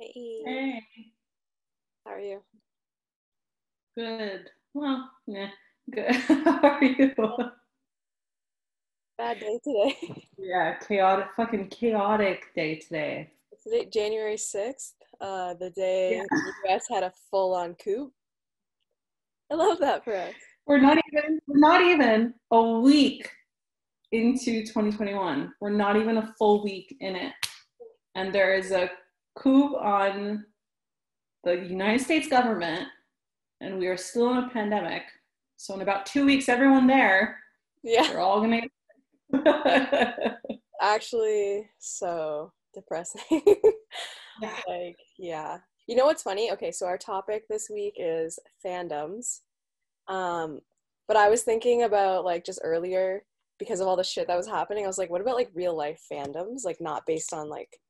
Hey. Hey, How are you? good. Well, yeah, good. How are you? Bad day today. Yeah, chaotic, fucking chaotic day today. today, January 6th, uh, the day Yeah. the US had a full on coup. I love that for us. We're not even, we're not even a week into 2021. We're not even a full week in it, and there is a coup on the United States government, and we are still in a pandemic. So in about two weeks, everyone there, Yeah, we're all gonna. actually, so depressing. yeah. like, yeah. You know what's funny? Okay, so our topic this week is fandoms. Um, but I was thinking about like just earlier because of all the shit that was happening. I was like, what about like real life fandoms, like not based on like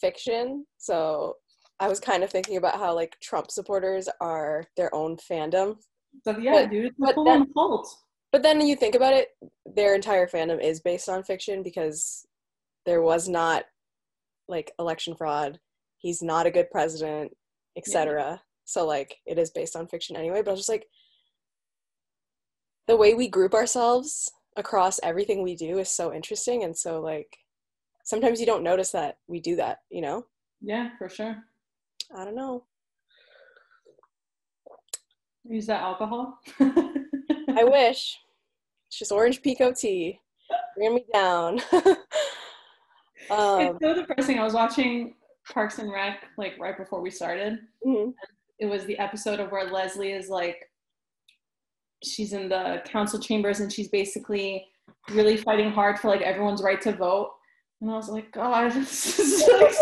fiction? So I was kind of thinking about how like Trump supporters are their own fandom. So yeah, But- dude, but cult. But then you think about it, their entire fandom is based on fiction because there was not like election fraud. He's not a good president, etc. So like it is based on fiction anyway. But I was just like, the way we group ourselves across everything we do is so interesting, and so like sometimes you don't notice that we do that. You know? Yeah, for sure. I don't know. Use that alcohol. I wish. It's just orange pekoe tea, bringing me down. um, it's so depressing. I was watching Parks and Rec like right before we started. mhm. It was the episode of where Leslie is like, she's in the council chambers and she's basically really fighting hard for like everyone's right to vote. And I was like, God, this is like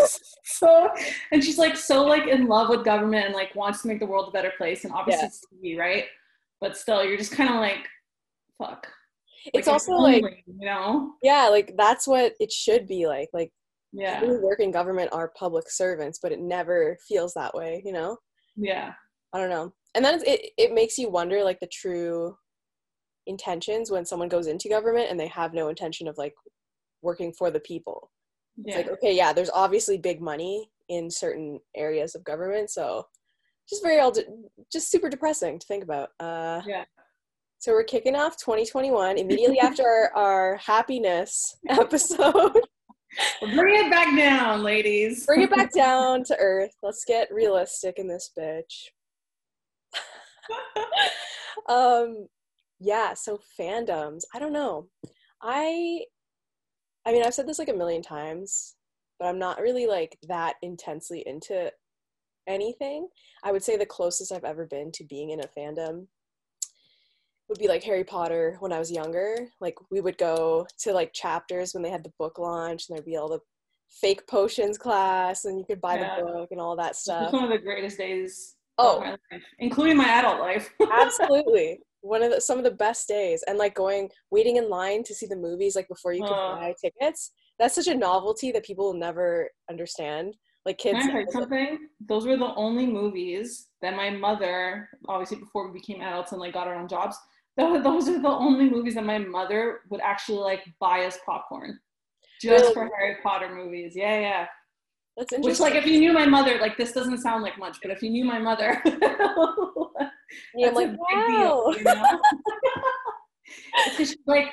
so. And she's like so like in love with government and like wants to make the world a better place. And obviously TV, right? But still, you're just kind of like, fuck. It's Like, also like way, you know, yeah like that's what it should be like like yeah, people who work in government are public servants but it never feels that way you know yeah, i don't know and then it, it makes you wonder like the true intentions when someone goes into government and they have no intention of like working for the people it's like okay yeah there's obviously big money in certain areas of government so just very all just super depressing to think about uh Yeah. so we're kicking off 2021 immediately after our, our happiness episode Bring it back down, ladies. bring it back down to earth. Let's get realistic in this bitch. um yeah, so fandoms. I don't know. I I mean, I've said this like a million times, but I'm not really like that intensely into anything. I would say the closest I've ever been to being in a fandom would be like Harry Potter when I was younger. Like we would go to like chapters when they had the book launch and there'd be all the fake potions class and you could buy Yeah. the book and all that It's stuff. one of the greatest days Oh, my life, including my adult life. absolutely. One of the some of the best days and like going waiting in line to see the movies like before you could Oh. buy tickets. That's such a novelty that people will never understand. Like kids I heard something? Those were the only movies that my mother, obviously before we became adults and like got our own jobs, those are the only movies that my mother would actually like buy us popcorn. Just Really? for Harry Potter movies. Yeah, yeah. that's interesting. Which like if you knew my mother, like this doesn't sound like much, but if you knew my mother, Yeah, I'm That's a like, big wow. deal, you know? She's like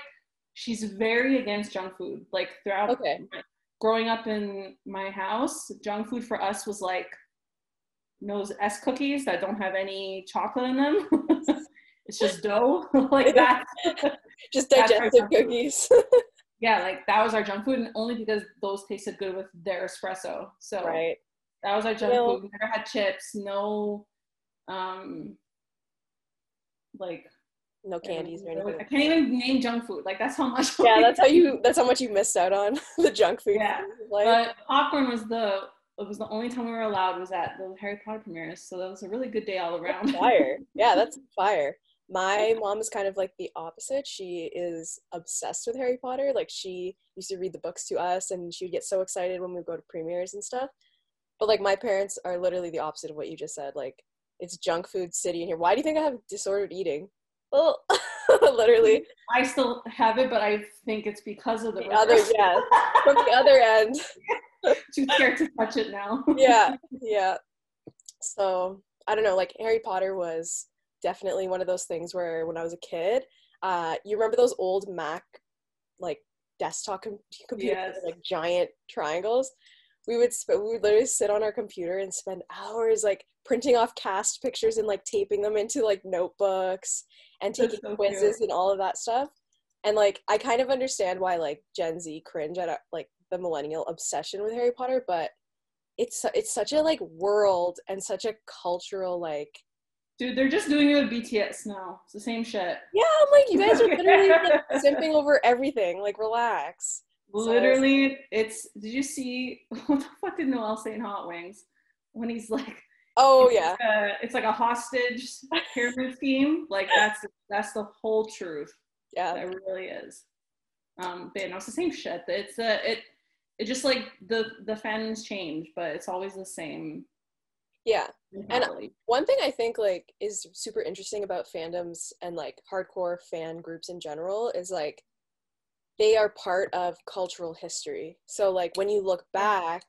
she's very against junk food. Like throughout Okay. my- growing up in my house, junk food for us was like those S cookies that don't have any chocolate in them. it's just dough like that. Just digestive cookies. Yeah, like that was our junk food, and only because those tasted good with their espresso. So right. that was our junk food. We never had chips, no, um, like No candies or anything. I can't even name junk food. Like that's how much. Yeah, that's how you that's how much you missed out on the junk food. Yeah, Like But popcorn was the it was the only time we were allowed was at the Harry Potter premieres, so that was a really good day all around. fire. Yeah, that's fire. My mom is kind of like the opposite. She is obsessed with Harry Potter. Like she used to read the books to us and she would get so excited when we would go to premieres and stuff. But like my parents are literally the opposite of what you just said. Like it's junk food city in here. Why do you think I have disordered eating? Well, literally I still have it, but I think it's because of the, the other yeah from the other end. Too scared to touch it now. yeah, yeah. So I don't know. Like Harry Potter was definitely one of those things where when I was a kid, uh, you remember those old Mac like desktop com- computers, Yes. like giant triangles. We would sp- we would literally sit on our computer and spend hours like printing off cast pictures and like taping them into like notebooks and taking so quizzes cute. and all of that stuff. And like I kind of understand why like Gen Z cringe at uh, like the millennial obsession with Harry Potter, but it's it's such a like world and such a cultural like Dude, they're just doing it with BTS now. It's the same shit. yeah i'm like you guys are literally like, simping over everything like relax Literally, it's. Did you see what the fuck did Noel say in Hot Wings when he's like, oh it's yeah a- it's like a hostage pyramid scheme. Like that's that's the whole truth. yeah It really is. Um, but it's the same shit. It's uh, it it just like the the fans change, but it's always the same. yeah mentality. one thing i think like is super interesting about fandoms and like hardcore fan groups in general is like they are part of cultural history so like when you look back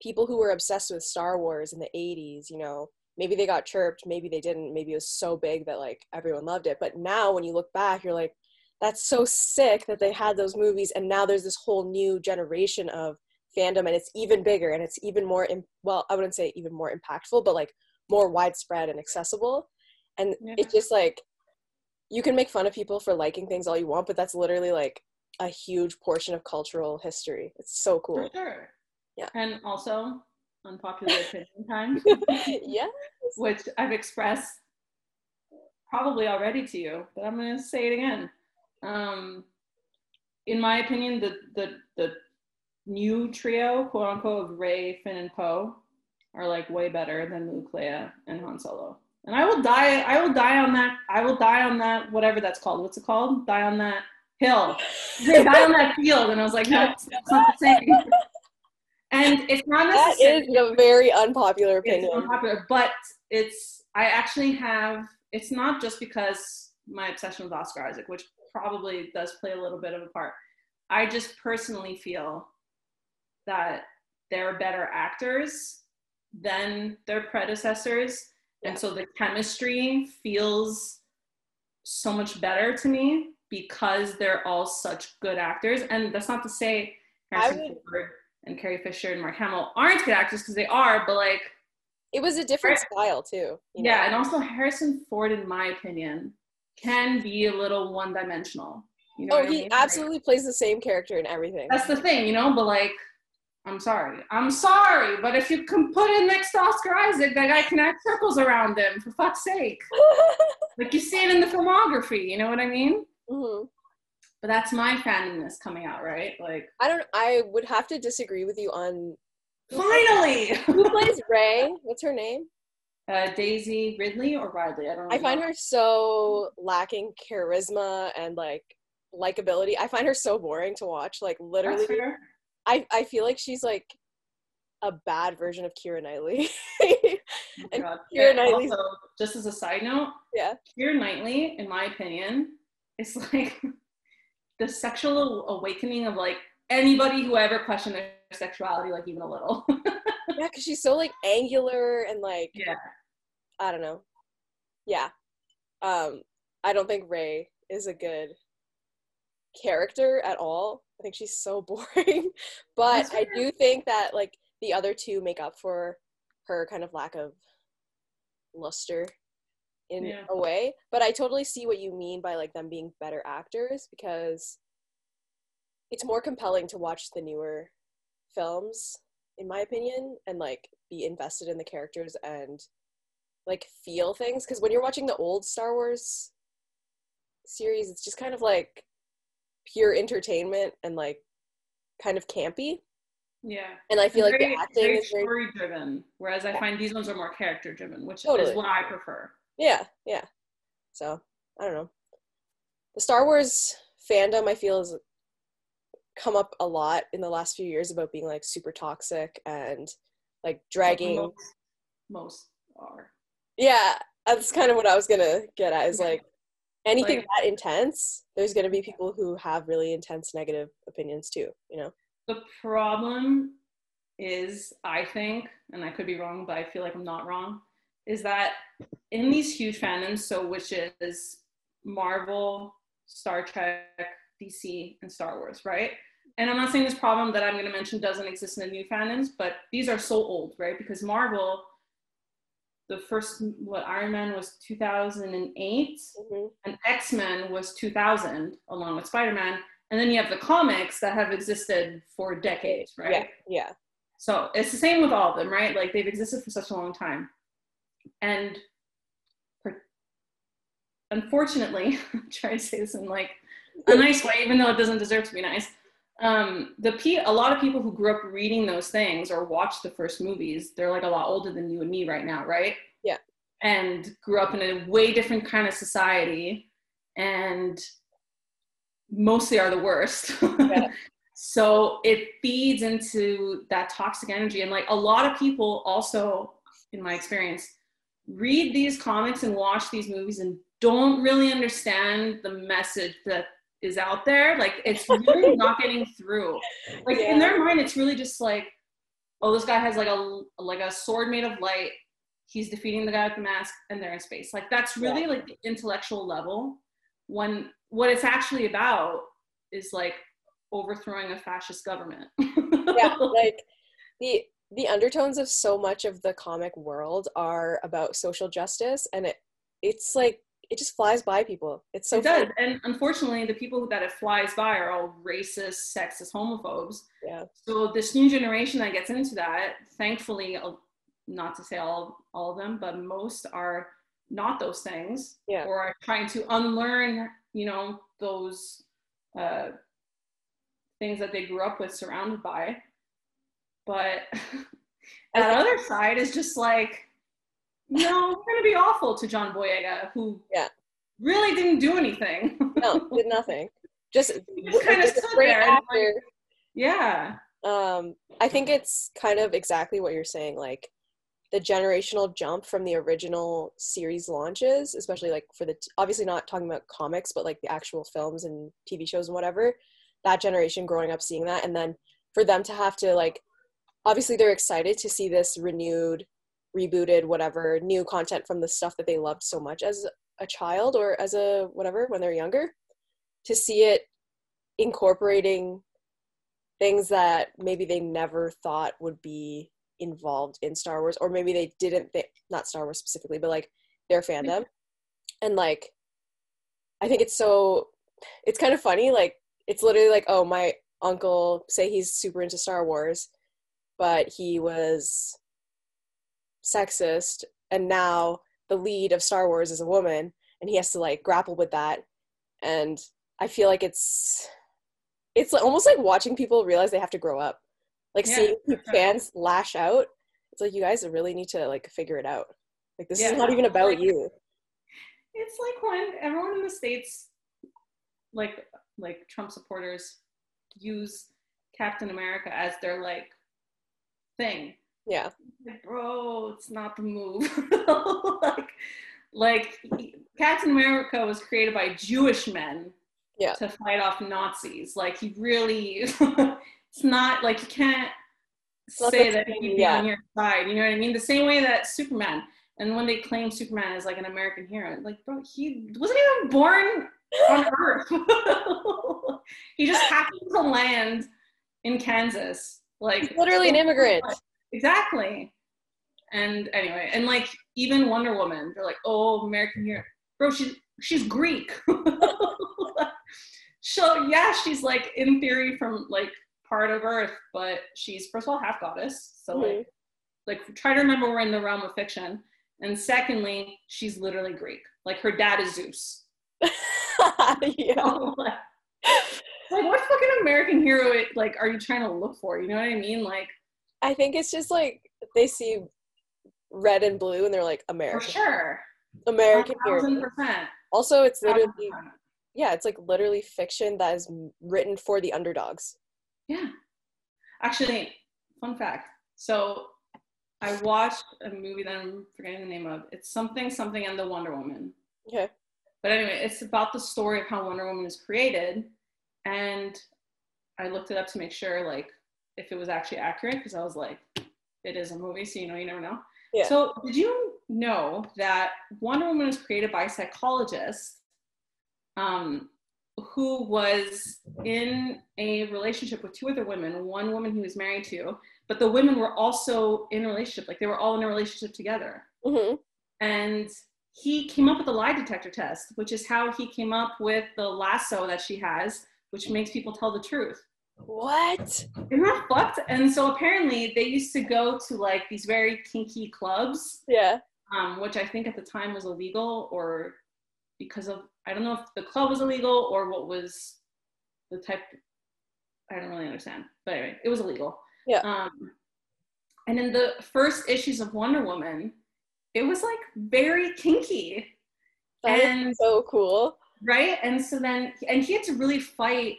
people who were obsessed with star wars in the 80s you know maybe they got chirped maybe they didn't maybe it was so big that like everyone loved it but now when you look back you're like that's so sick that they had those movies and now there's this whole new generation of fandom and it's even bigger and it's even more im- well i wouldn't say even more impactful but like more widespread and accessible and Yeah. it's just like you can make fun of people for liking things all you want but that's literally like a huge portion of cultural history it's so For cool sure. Yeah. And also, unpopular opinion time, yeah which I've expressed probably already to you, but I'm gonna say it again. Um, in my opinion, the the the new trio, quote unquote, of Rey, Finn, and Poe, are like way better than Luke, Leia, and Han Solo. And I will die. I will die on that. I will die on that. Whatever that's called. What's it called? Die on that hill. They die on that field. And I was like, no, it's not the same. And it's not necessarily is a very unpopular opinion unpopular, but it's I actually have it's not just because my obsession with Oscar Isaac, which probably does play a little bit of a part. I just personally feel that they're better actors than their predecessors. Yeah. And so the chemistry feels so much better to me because they're all such good actors. And that's not to say I Harrison would- Ford and Carrie Fisher and Mark Hamill aren't good actors because they are, but like it was a different style too you know? yeah, and also Harrison Ford, in my opinion, can be a little one dimensional. You know oh what I he mean? Like, absolutely plays the same character in everything that's the thing, you know, but like I'm sorry. I'm sorry, but if you can put in next to Oscar Isaac, that guy can act circles around him, for fuck's sake. Like you see it in the filmography, you know what I mean? hmm But that's my fandomness coming out, right? Like, I don't. I would have to disagree with you on finally! who plays Rey. What's her name? uh, Daisy Ridley or Ridley? I don't know. I find her so lacking charisma and like likability. I find her so boring to watch. Like literally. I I feel like she's like a bad version of Keira Knightley. And God. Keira And also, just as a side note, yeah. Keira Knightley, in my opinion, is like the sexual awakening of like anybody who ever questioned their sexuality, like even a little. Yeah, because she's so like angular and like yeah. I don't know. Yeah. Um, I don't think Rey is a good character at all. I think she's so boring. but I do think that like the other two make up for her kind of lack of luster in Yeah. a way. But I totally see what you mean by like them being better actors because it's more compelling to watch the newer films in my opinion and like be invested in the characters and like feel things because when you're watching the old Star Wars series, it's just kind of like pure entertainment and like kind of campy. Yeah. And I feel like very, the acting very is very story driven, whereas I find these ones are more character driven, which Totally. is what I prefer. Yeah, yeah. So I don't know. The Star Wars fandom I feel has come up a lot in the last few years about being like super toxic and like dragging. Most, most are. Yeah, that's kind of what I was gonna get at. Is like anything Like- that intense, there's gonna be people who have really intense negative opinions too. You know. The problem is, I think, and I could be wrong, but I feel like I'm not wrong, is that in these huge fandoms, so which is Marvel, Star Trek, DC, and Star Wars, right? And I'm not saying this problem that I'm going to mention doesn't exist in the new fandoms, but these are so old, right? Because Marvel, the first what Iron Man was 2008, mm-hmm. and X Men was 2000, along with Spider Man, and then you have the comics that have existed for decades, right? Yeah, yeah. So it's the same with all of them, right? Like they've existed for such a long time. And unfortunately, I'm trying to say this in like a nice way, even though it doesn't deserve to be nice. Um, the P, a lot of people who grew up reading those things or watched the first movies, they're like a lot older than you and me right now, right? Yeah. And grew up in a way different kind of society and mostly are the worst. Yeah. so it feeds into that toxic energy. And like a lot of people also, in my experience, read these comics and watch these movies and don't really understand the message that is out there. Like it's really not getting through. Like yeah. in their mind, it's really just like, oh, this guy has like a like a sword made of light. He's defeating the guy with the mask, and they're in space. Like that's really yeah. like the intellectual level. When what it's actually about is like overthrowing a fascist government. yeah, like the the undertones of so much of the comic world are about social justice and it it's like it just flies by people. It's so it does, and unfortunately, the people that it flies by are all racist, sexist, homophobes. Yeah. So this new generation that gets into that, thankfully, not to say all all of them, but most are not those things. Yeah. Or are trying to unlearn, you know, those uh, things that they grew up with, surrounded by. But that other side is just like, no, we're gonna be awful to John Boyega, who yeah really didn't do anything. no, did nothing. Just, just kind of stood there. Like, yeah. Um, I think it's kind of exactly what you're saying. Like the generational jump from the original series launches, especially like for the t- obviously not talking about comics, but like the actual films and TV shows and whatever. That generation growing up seeing that, and then for them to have to like obviously they're excited to see this renewed rebooted whatever new content from the stuff that they loved so much as a child or as a whatever when they're younger to see it incorporating things that maybe they never thought would be involved in Star Wars or maybe they didn't think not Star Wars specifically but like their fandom. And like I think it's so it's kind of funny like it's literally like oh my uncle say he's super into Star Wars but he was sexist and now the lead of Star Wars is a woman and he has to like grapple with that. And I feel like it's it's almost like watching people realize they have to grow up. Like yeah, seeing fans lash out it's like you guys really need to like figure it out. Like this yeah, is not even about like, you. It's like when everyone in the states like like Trump supporters use Captain America as their like thing. Yeah. Like, bro, it's not the move. like, like Captain America was created by Jewish men yeah. to fight off Nazis. Like he really, it's not like you can't say that he'd be yeah. on your side. You know what I mean? The same way that Superman. And when they claim Superman as like an American hero, like bro, he wasn't even born on Earth. he just happened to land in Kansas like He's literally an immigrant. Exactly. And anyway, and like even Wonder Woman, they're like, oh, American hero. Bro, she's she's Greek. so yeah, she's like in theory from like part of Earth, but she's first of all half goddess. So mm-hmm. like like try to remember we're in the realm of fiction. And secondly, she's literally Greek. Like her dad is Zeus. yeah. like what fucking American hero it, like are you trying to look for? You know what I mean? Like I think it's just like they see red and blue and they're like American. For sure. American hero. Also it's literally yeah, it's like literally fiction that is written for the underdogs. Yeah. Actually, fun fact. So I watched a movie that I'm forgetting the name of. It's something something and the Wonder Woman. Okay. But anyway, it's about the story of how Wonder Woman is created and I looked it up to make sure like if it was actually accurate because I was like, it is a movie, so you know, you never know. Yeah. So, did you know that Wonder Woman was created by a psychologist um, who was in a relationship with two other women, one woman he was married to, but the women were also in a relationship, like they were all in a relationship together. Mm-hmm. And he came up with the lie detector test, which is how he came up with the lasso that she has, which makes people tell the truth. What? Isn't that fucked? And so apparently they used to go to like these very kinky clubs, Yeah. um, which I think at the time was illegal or because of, I don't know if the club was illegal or what was the type, I don't really understand. But anyway, it was illegal. Yeah. Um, and in the first issues of Wonder Woman, it was like very kinky. That is And- so cool. Right? And so then and he had to really fight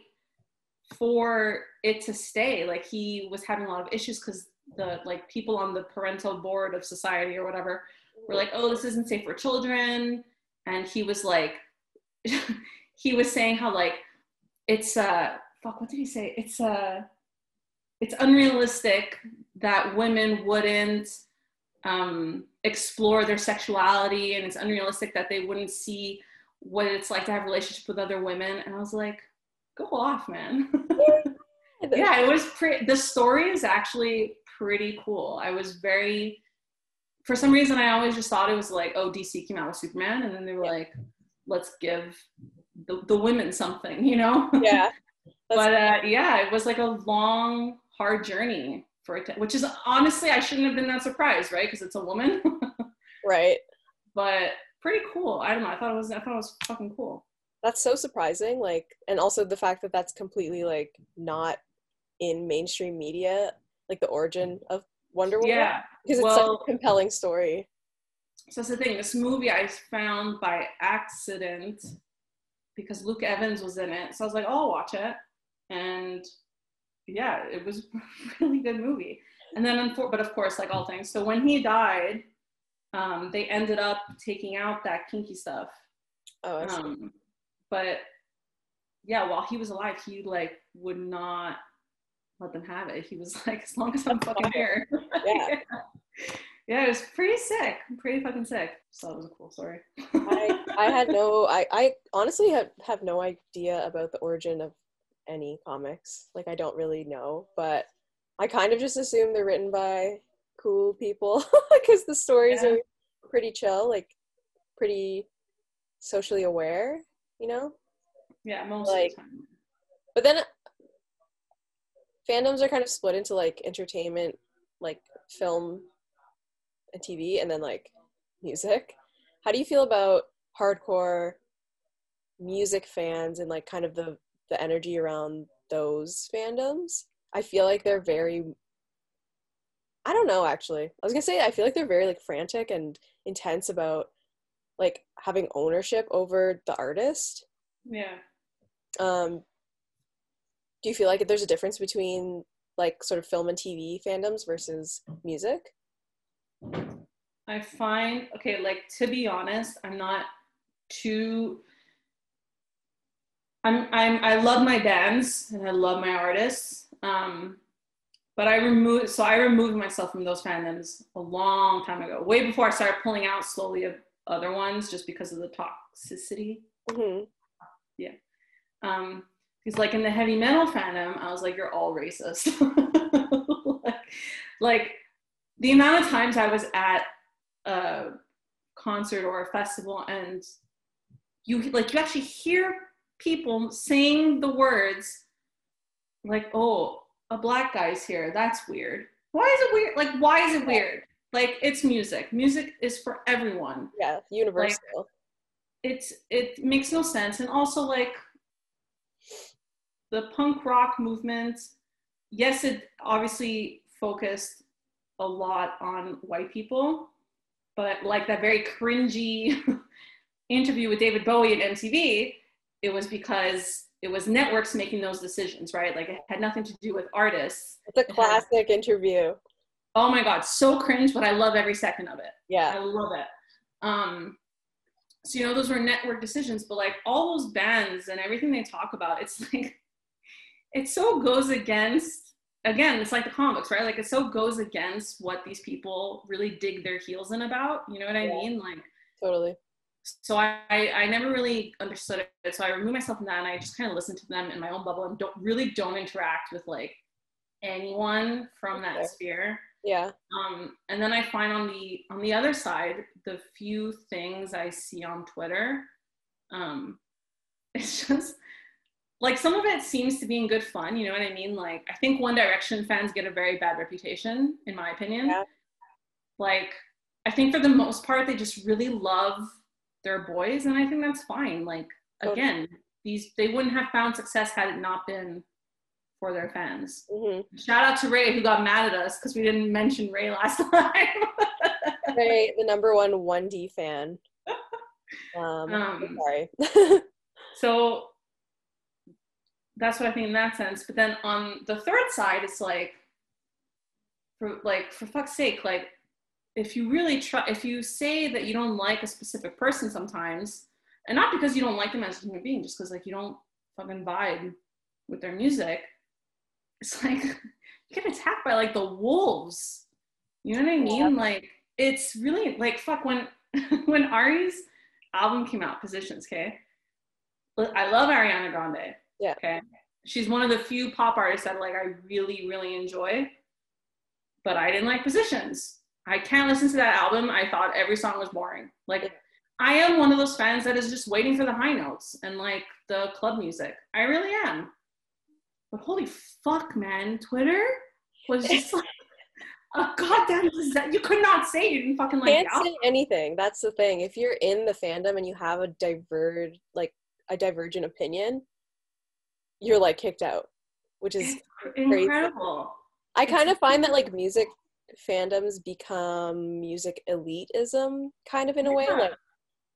for it to stay. Like he was having a lot of issues because the like people on the parental board of society or whatever were like oh this isn't safe for children. And he was like he was saying how like it's uh fuck what did he say? It's uh it's unrealistic that women wouldn't um explore their sexuality and it's unrealistic that they wouldn't see what it's like to have relationships with other women and i was like go off man yeah it was pretty the story is actually pretty cool i was very for some reason i always just thought it was like oh dc came out with superman and then they were Yeah. like let's give the, the women something you know Yeah. but uh, yeah it was like a long hard journey for it to, which is honestly i shouldn't have been that surprised right because it's a woman Right. but pretty cool i don't know i thought it was i thought it was fucking cool That's so surprising. Like, and also the fact that that's completely like not in mainstream media, like the origin of Wonder Woman. yeah Because it's such a compelling story. So that's the thing. This movie I found by accident because Luke Evans was in it. So I was like, oh, I'll watch it. And yeah, it was a really good movie. And then, but of course, like all things. So when he died, um, they ended up taking out that kinky stuff. Oh, I see. Um, but yeah, while he was alive, he like would not let them have it. He was like, as long as I'm fucking here. Yeah. yeah, it was pretty sick. Pretty fucking sick. So that was a cool story. I, I had no I, I honestly have, have no idea about the origin of any comics. Like I don't really know, but I kind of just assume they're written by cool people because the stories Yeah. are pretty chill, like pretty socially aware, you know? yeah, most Like- of the time. But then fandoms are kind of split into like entertainment, like film and TV, and then like music. How do you feel about hardcore music fans and like kind of the the energy around those fandoms? I feel like they're very I don't know actually. I was to say I feel like they're very like frantic and intense about like having ownership over the artist Yeah. um do you feel like there's a difference between like sort of film and tv fandoms versus music I find okay, like to be honest, I'm not too I'm I'm I love my bands and I love my artists. Um but I removed so I removed myself from those fandoms a long time ago, way before I started pulling out slowly of other ones just because of the toxicity. hmm Um because like in the heavy metal fandom, I was like, you're all racist. like, like the amount of times I was at a concert or a festival and you like you actually hear people saying the words like, oh, a black guy's here. That's weird. Why is it weird? Like, why is it weird? Like, it's music. Music is for everyone yeah universal it's it makes no sense and also like the punk rock movement yes it obviously focused a lot on white people but like that very cringy interview with david bowie at mtv it was because it was networks making those decisions right like it had nothing to do with artists it's a classic interview oh my god so cringe but i love every second of it Yeah. I love it. Um, so you know, those were network decisions, but like all those bands and everything they talk about, it's like it so goes against again, it's like the comics, right? Like it so goes against what these people really dig their heels in about. You know what I Yeah. mean? Like Totally. So I, I never really understood it. So I removed myself from that and I just kind of listened to them in my own bubble and don't really don't interact with like anyone from that Okay. sphere. Yeah. Um, and then I find on the on the other side, the few things I see on Twitter, um, it's just like some of it seems to be in good fun. You know what I mean? Like I think One Direction fans get a very bad reputation, in my opinion. Yeah. Like I think for the most part, they just really love their boys, and I think that's fine. Like again, these they wouldn't have found success had it not been for their fans. hmm Shout out to Ray who got mad at us because we didn't mention Ray last time. Ray, the number one 1D fan. Um, Um, sorry. so that's what I think in that sense. But then on the third side, it's like, for like for fuck's sake, like if you really try, if you say that you don't like a specific person sometimes, and not because you don't like them as a human being, just because like you don't fucking vibe with their music, it's like you get attacked by like the wolves. You know what I mean? Like it's really like fuck when when Ari's album came out, Positions, okay? I love Ariana Grande. Yeah. Okay. She's one of the few pop artists that like I really, really enjoy. But I didn't like Positions. I can't listen to that album. I thought every song was boring. Like I am one of those fans that is just waiting for the high notes and like the club music. I really am. But holy fuck, man, Twitter was just like a goddamn disaster. You could not say you didn't fucking like Can't say anything. That's the thing. If you're in the fandom and you have a diverge, like a divergent opinion, you're like kicked out, which is Incredible. I kind of find that like music fandoms become music elitism kind of in a way Yeah. like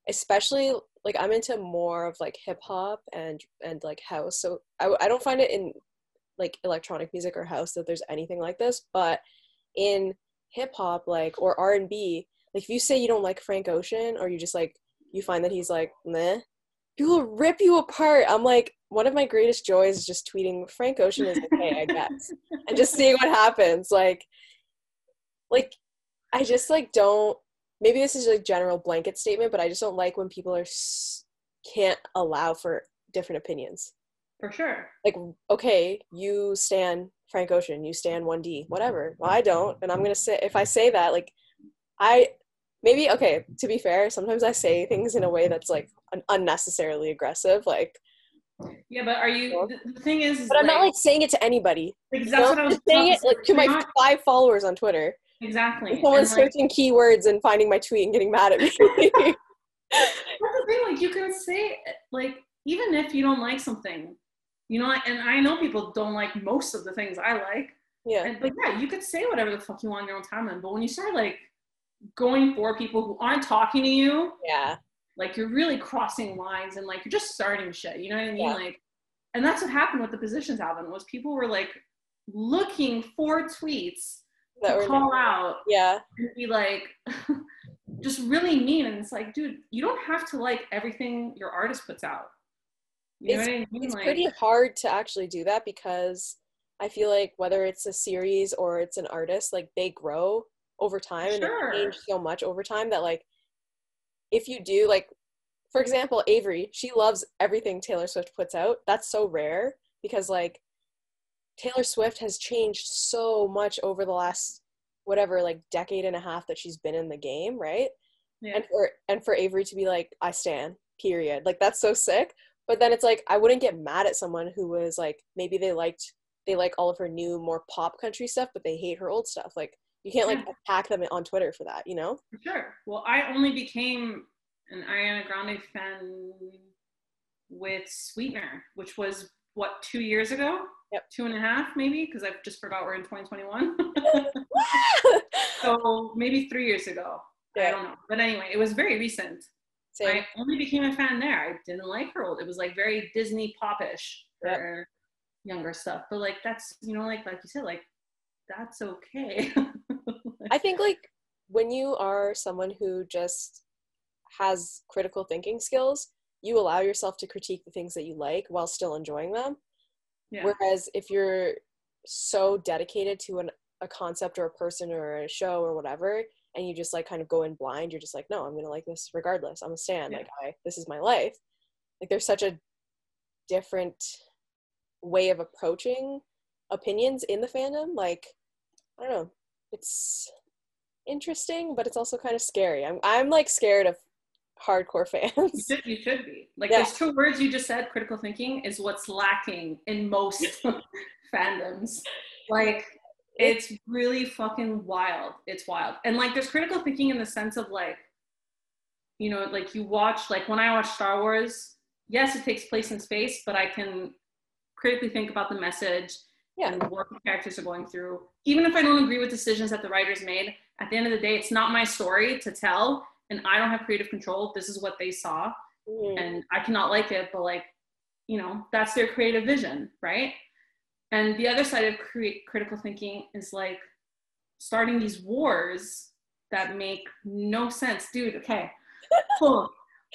especially like I'm into more of like hip hop and and like house so I, I don't find it in like electronic music or house that there's anything like this but in hip hop like or R&B like if you say you don't like Frank Ocean or you just like you find that he's like meh people rip you apart I'm like one of my greatest joys is just tweeting Frank Ocean is okay I guess and just seeing what happens like like i just like don't maybe this is a general blanket statement but i just don't like when people are can't allow for different opinions For sure. like okay you stand frank ocean you stand 1d whatever well i don't and i'm gonna say if i say that like i maybe okay to be fair sometimes i say things in a way that's like un- unnecessarily aggressive like Yeah, but are you? The, thing is, but i'm not like, like saying it to anybody like, you that's know? what I was saying it like to my five followers on twitter exactly. Someone's like, searching keywords and finding my tweet and getting mad at me. that's the thing. Like you can say like even if you don't like something, you know, and I know people don't like most of the things I like. yeah. And, but yeah, you could say whatever the fuck you want in your own timeline. But when you start like going for people who aren't talking to you, Yeah. like you're really crossing lines and like you're just starting shit. You know what I mean? Yeah. Like, and that's what happened with the positions album was people were like looking for tweets That call out yeah. and be like just really mean and it's like dude you don't have to like everything your artist puts out you know what I mean? It's like, pretty hard to actually do that because I feel like whether it's a series or it's an artist, like they grow over time and Sure. they change so much over time that like if you do like for example, Avery, she loves everything Taylor Swift puts out. That's so rare because like Taylor Swift has changed so much over the last whatever like decade and a half that she's been in the game, right? yeah. and for and for Avery to be like, I stand, period. Like that's so sick. But then it's like I wouldn't get mad at someone who was like maybe they liked they like all of her new more pop country stuff, but they hate her old stuff. Like you can't like Yeah. attack them on Twitter for that, you know? For sure. Well, I only became an Ariana Grande fan with Sweetener, which was what two years ago? Yep. Two and a half, maybe, because I just forgot we're in 2021. so maybe three years ago. I don't know. But anyway, it was very recent. Same. I only became a fan there. I didn't like her old. It was like very Disney popish Yep. for younger stuff. But like that's you know like like you said like that's okay. I think like when you are someone who just has critical thinking skills, you allow yourself to critique the things that you like while still enjoying them. yeah. Whereas if you're so dedicated to an, a concept or a person or a show or whatever and you just like kind of go in blind you're just like no i'm gonna like this regardless i'm a stan Yeah. like i this is my life like there's such a different way of approaching opinions in the fandom like i don't know it's interesting but it's also kind of scary i'm i'm like scared of hardcore You fans should, you should be. Like Yeah. those two words you just said, critical thinking, is what's lacking in most fandoms. Like it's really fucking wild. It's wild. And like there's critical thinking in the sense of like, you know, like you watch, like when I watch Star Wars, yes, it takes place in space, but I can critically think about the message yeah and what the characters are going through. Even if I don't agree with decisions that the writers made, at the end of the day, it's not my story to tell, and I don't have creative control. This is what they saw, Mhm. and I cannot like it, but like, you know, that's their creative vision, right? And the other side of cre- critical thinking is like starting these wars that make no sense, dude. Okay, cool.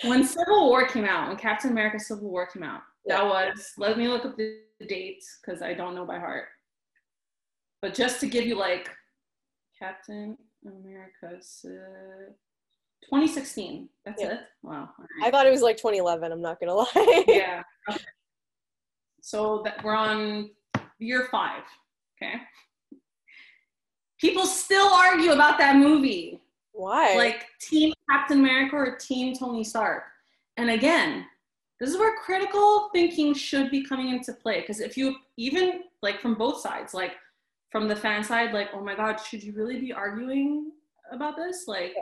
When Civil War came out, when Captain America: Civil War came out, that was. Let me look up the dates because I don't know by heart. But just to give you like Captain America's uh, 2016. That's Yeah. it. Wow. All i thought it was like 2011 i'm not gonna lie yeah. Okay. So that we're on year five. Okay. People still argue about that movie why like team captain america or team tony stark and again this is where critical thinking should be coming into play because if you even like from both sides like from the fan side like oh my god should you really be arguing about this like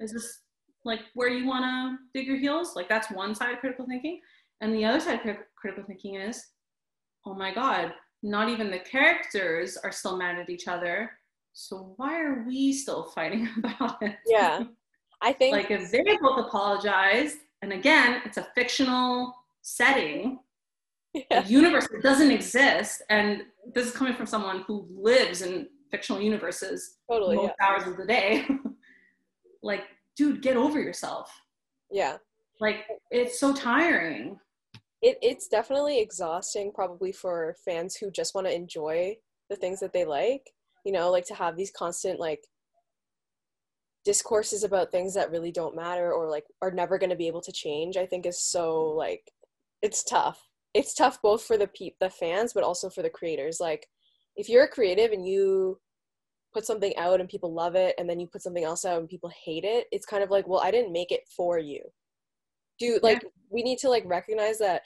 is this like where you want to dig your heels like that's one side of critical thinking and the other side of crit- critical thinking is oh my god not even the characters are still mad at each other so why are we still fighting about it Yeah. i think like if they both apologized and again it's a fictional setting Yeah. a universe that doesn't exist and this is coming from someone who lives in fictional universes totally most yeah. hours of the day like dude get over yourself. Yeah. Like it's so tiring. It, it's definitely exhausting probably for fans who just want to enjoy the things that they like you know like to have these constant like discourses about things that really don't matter or like are never going to be able to change i think is so like it's tough. It's tough both for the pe- the fans but also for the creators. Like if you're a creative and you put something out and people love it and then you put something else out and people hate it it's kind of like well i didn't make it for you. Do like we need to like recognize that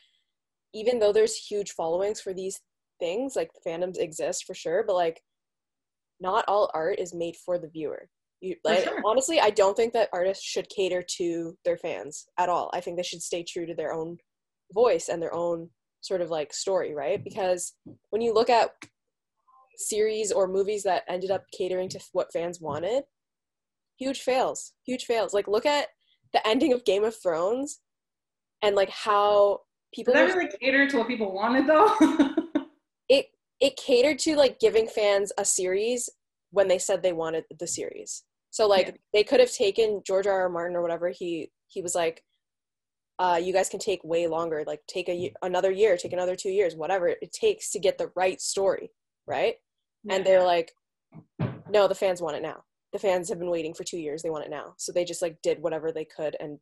even though there's huge followings for these things like fandoms exist for sure but like not all art is made for the viewer. You like sure. honestly i don't think that artists should cater to their fans at all. I think they should stay true to their own voice and their own sort of like story right? Because when you look at series or movies that ended up catering to what fans wanted huge fails huge fails like look at the ending of game of thrones and like how people did that really cater to what people wanted though it it catered to like giving fans a series when they said they wanted the series. So like Yeah. they could have taken George R. R. Martin or whatever he he was like, uh, you guys can take way longer, like take a another year, take another two years, whatever it takes to get the right story, right? And they're like, no, the fans want it now. The fans have been waiting for two years. They want it now. So they just like did whatever they could and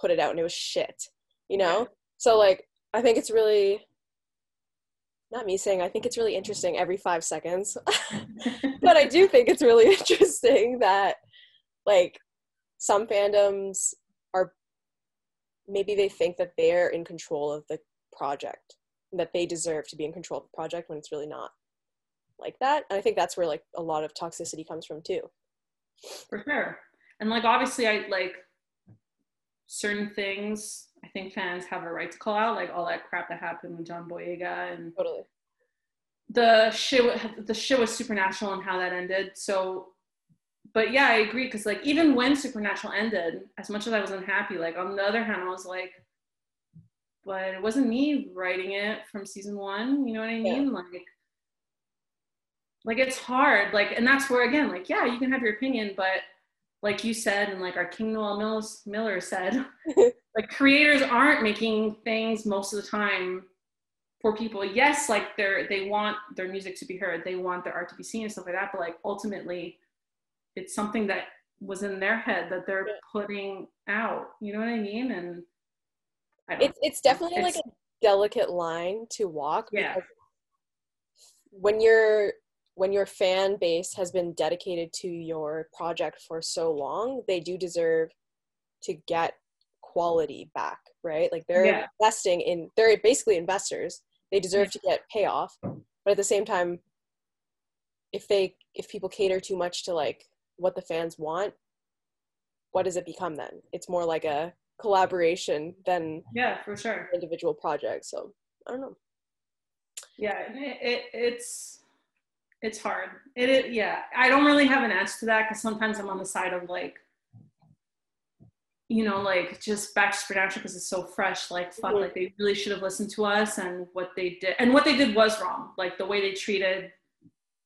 put it out, and it was shit, you know. Yeah. So like I think it's really not me saying I think it's really interesting every five seconds, but I do think it's really interesting that like some fandoms are maybe they think that they're in control of the project that they deserve to be in control of the project when it's really not like that. And I think that's where like a lot of toxicity comes from too. for sure and like obviously i like certain things i think fans have a right to call out like all that crap that happened with john boyega and Totally. the shit the shit was supernatural and how that ended so but yeah i agree because like even when supernatural ended as much as i was unhappy like on the other hand i was like but it wasn't me writing it from season one you know what i Yeah. mean like like it's hard like and that's where again like yeah you can have your opinion but like you said and like our king noel Mills, miller said like creators aren't making things most of the time for people. Yes like they're they want their music to be heard they want their art to be seen and stuff like that but like ultimately it's something that was in their head that they're putting out you know what i mean? And I it's it's definitely It's- like a delicate line to walk Yeah. because when your when your fan base has been dedicated to your project for so long they do deserve to get quality back right like they're Yeah. investing in they're basically investors they deserve to get payoff but at the same time if they if people cater too much to like what the fans want what does it become then it's more like a collaboration than yeah for sure individual projects. So I don't know. yeah it, it it's it's hard it, it yeah i don't really have an answer to that because sometimes i'm on the side of like you know like just back to production because it's so fresh like fuck Mhm. like they really should have listened to us and what they did and what they did was wrong like the way they treated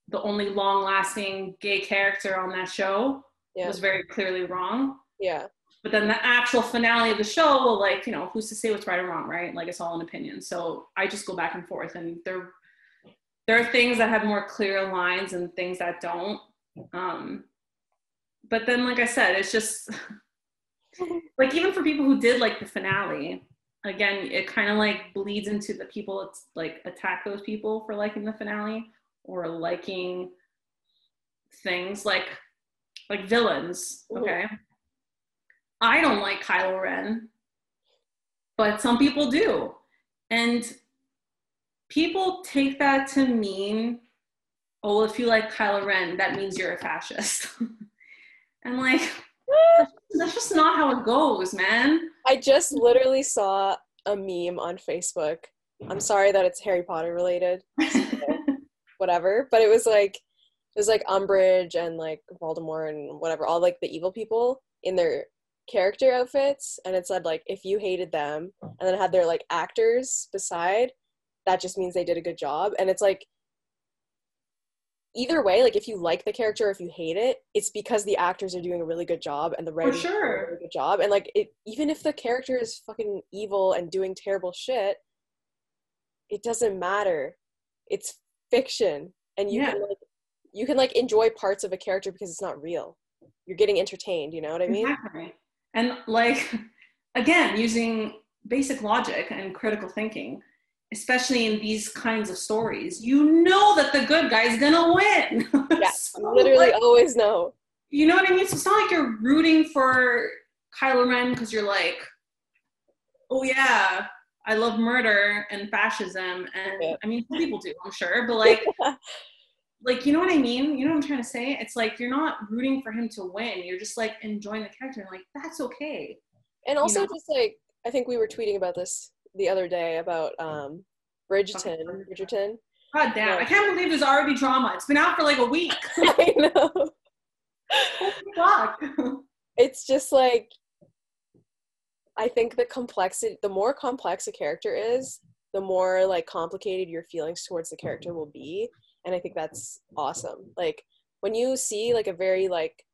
the only long lasting gay character on that show Yeah. was very clearly wrong Yeah. but then the actual finale of the show well like you know who's to say what's right or wrong right like it's all an opinion so i just go back and forth and there there are things that have more clear lines and things that don't. Um but then like i said it's just like even for people who did like the finale again it kind of like bleeds into the people it's like attack those people for liking the finale or liking things like like villains okay? I don't like kylo ren but some people do. And people take that to mean oh if you like kylo ren that means you're a fascist. And like that's just not how it goes man. I just literally saw a meme on Facebook. I'm sorry that it's Harry Potter related, whatever, but it was like it was like Umbridge and like Voldemort and whatever, all like the evil people in their character outfits, and it said like if you hated them, and then it had their like actors beside, that just means they did a good job, and it's like either way, like if you like the character or if you hate it, it's because the actors are doing a really good job and the writing is doing a sure. really good job. And like it even if the character is fucking evil and doing terrible shit, it doesn't matter. It's fiction. And you Yeah. can like you can like enjoy parts of a character because it's not real. You're getting entertained, you know what I mean? Exactly. And like again, using basic logic and critical thinking, especially in these kinds of stories, you know that the good guy's gonna win. Yeah, So, Literally like, always know. you know what I mean? So it's not like you're rooting for Kylo Ren because you're like, oh yeah, I love murder and fascism, and Yeah. I mean some people do, I'm sure, but like, like you know what I mean? You know what I'm trying to say? It's like you're not rooting for him to win. You're just like enjoying the character, and like that's okay. And also know? just like I think we were tweeting about this the other day about um Bridgerton. Bridgerton. God damn, Yeah. I can't believe there's already drama. It's been out for like a week. I know. Fuck. it's just like I think the complexity the more complex a character is, the more like complicated your feelings towards the character will be. And I think that's awesome. Like when you see like a very like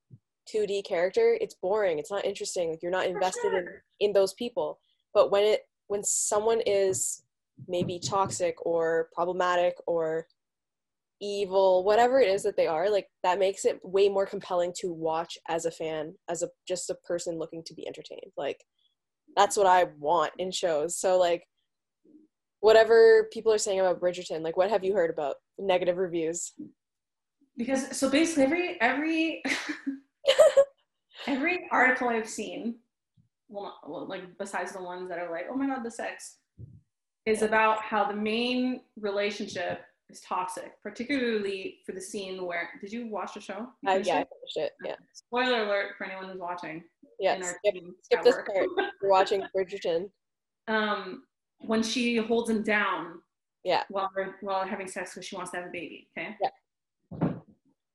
2D character, it's boring. It's not interesting. Like you're not invested in in those people. But when it when someone is maybe toxic or problematic or evil, whatever it is that they are, like that makes it way more compelling to watch as a fan, as a just a person looking to be entertained. Like that's what I want in shows. So like whatever people are saying about Bridgerton, like what have you heard about negative reviews? because so basically every every every article I've seen, well, not, well, like besides the ones that are like, oh my god, the sex, is about how the main relationship is toxic, particularly for the scene where did you watch the show? You Uh, yeah, I it? finished it. Yeah. Spoiler alert for anyone who's watching. Yeah. Skip, skip this part. You're watching Bridgerton. um, when she holds him down Yeah. while while having sex because she wants to have a baby. Okay. Yeah.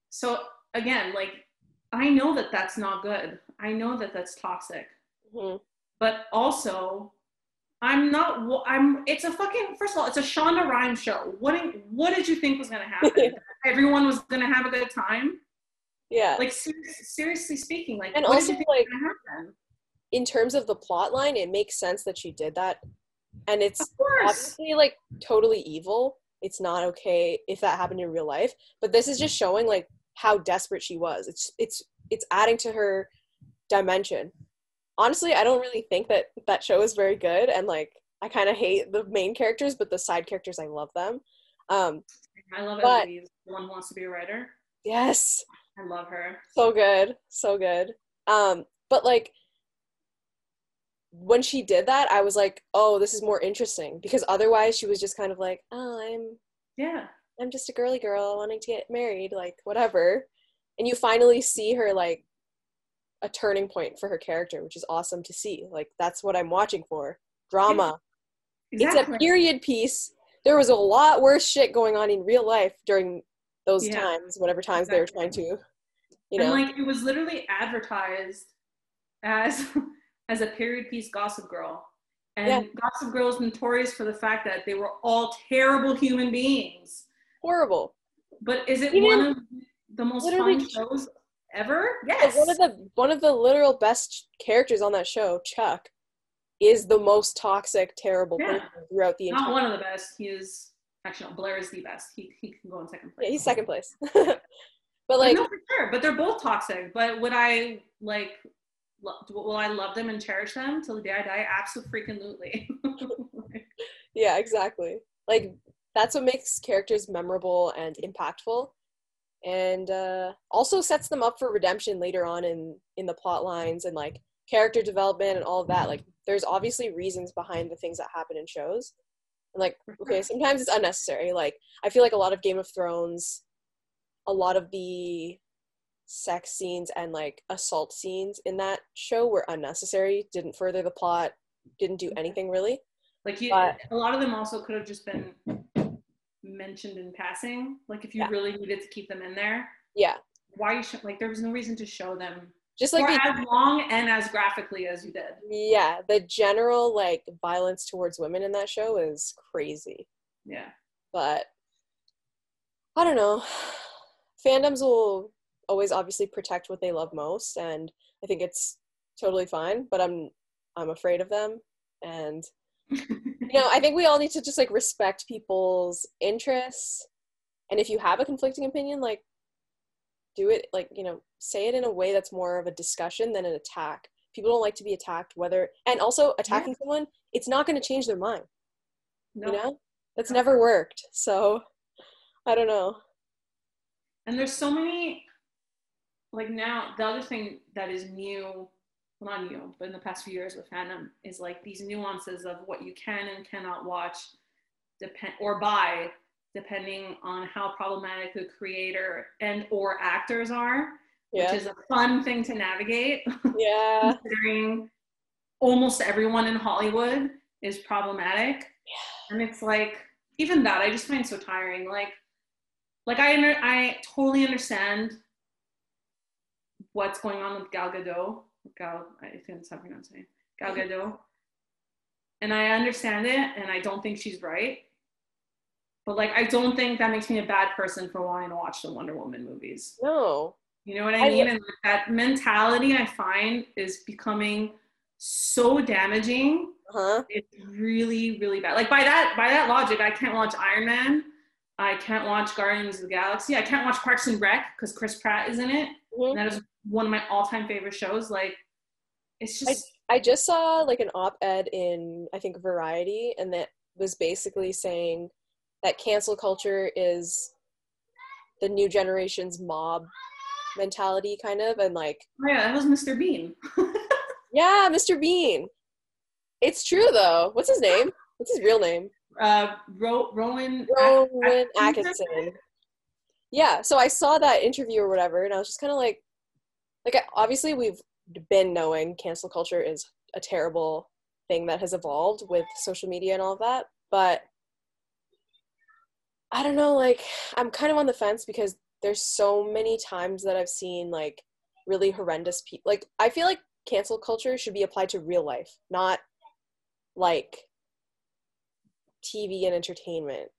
So again, like I know that that's not good. I know that that's toxic, hmm but also I'm not. I'm. It's a fucking. First of all, it's a Shonda Rhimes show. What did What did you think was gonna happen? Everyone was gonna have a good time. Yeah. Like ser- seriously speaking, like And what also, did you think like, in terms of the plot line, it makes sense that she did that. and it's obviously like totally evil. It's not okay if that happened in real life, but this is just showing like how desperate she was. It's it's it's adding to her dimension. Honestly, I don't really think that that show is very good and like I kind of hate the main characters, but the side characters I love them. Um I love But- Eloise, the one who wants to be a writer. yes, I love her. so good so good um but like when she did that i was like oh this is more interesting because otherwise she was just kind of like oh i'm Yeah. i'm just a girly girl wanting to get married like whatever and you finally see her like a turning point for her character which is awesome to see like that's what i'm watching for drama Exactly. it's a period piece there was a lot worse shit going on in real life during those Yeah. times whatever times they were trying to you know And like it was literally advertised as as a period piece Gossip Girl. And Yeah. Gossip Girl is notorious for the fact that they were all terrible human beings. horrible But is it Even- one of the most fun shows ever? Yes. one of the one of the literal best characters on that show, Chuck, is the most toxic, terrible Yeah. person throughout the Not entire. one of the best. He is actually no, Blair is the best. He he can go in second place. Yeah, he's second place. but Like, like, no, for sure. But they're both toxic. But would I like? Lo- will I love them and cherish them till the day I die? Absolutely. yeah, exactly. Like that's what makes characters memorable and impactful, and uh, also sets them up for redemption later on in in the plot lines and like character development and all of that. Like, there's obviously reasons behind the things that happen in shows. And like, okay, sometimes it's unnecessary. Like, I feel like a lot of Game of Thrones, a lot of the sex scenes and like assault scenes in that show were unnecessary, didn't further the plot, didn't do anything really. Like you, But- a lot of them also could have just been mentioned in passing. Like if you Yeah. really needed to keep them in there, Yeah. why you should like there was no reason to show them Just like the, as long and as graphically as you did. yeah, the general like violence towards women in that show is crazy. Yeah. But I don't know. Fandoms will always obviously protect what they love most and I think it's totally fine, but I'm I'm afraid of them and you know, I think we all need to just like respect people's interests. And if you have a conflicting opinion, like do it like, you know, say it in a way that's more of a discussion than an attack. People don't like to be attacked whether and also attacking someone, it's not going to change their mind, no. you know? That's No. never worked. So I don't know. And there's so many like now the other thing that is new well not new but in the past few years with fandom is like these nuances of what you can and cannot watch depend or buy depending on how problematic the creator and or actors are Yeah. which is a fun thing to navigate. Yeah. considering almost everyone in hollywood is problematic. And it's like even that i just find so tiring. Like like i under, i totally understand what's going on with gal gadot gal i think that's how I'm pronouncing it gal gadot and i understand it and i don't think she's right but like i don't think that makes me a bad person for wanting to watch the wonder woman movies No. you know what I I mean? and like that mentality I find is becoming so damaging. Huh? It's really, really bad. Like by that by that logic, I can't watch Iron Man. I can't watch Guardians of the Galaxy. I can't watch Parks and Rec because Chris Pratt is in it. Mhm. And that is one of my all-time favorite shows. Like it's just I just saw like an op-ed in I think Variety, and that was basically saying that cancel culture is the new generation's mob mentality, kind of, and like oh yeah, that was Mr. Bean. yeah, Mr. Bean. It's true though. What's his name? What's his real name? Uh, Ro- Rowan. Rowan Atkinson? Atkinson. Yeah, so I saw that interview or whatever, and I was just kind of like, like obviously we've been knowing cancel culture is a terrible thing that has evolved with social media and all of that, but I don't know, like I'm kind of on the fence because there's so many times that I've seen like really horrendous people. Like I feel like cancel culture should be applied to real life, not like TV and entertainment.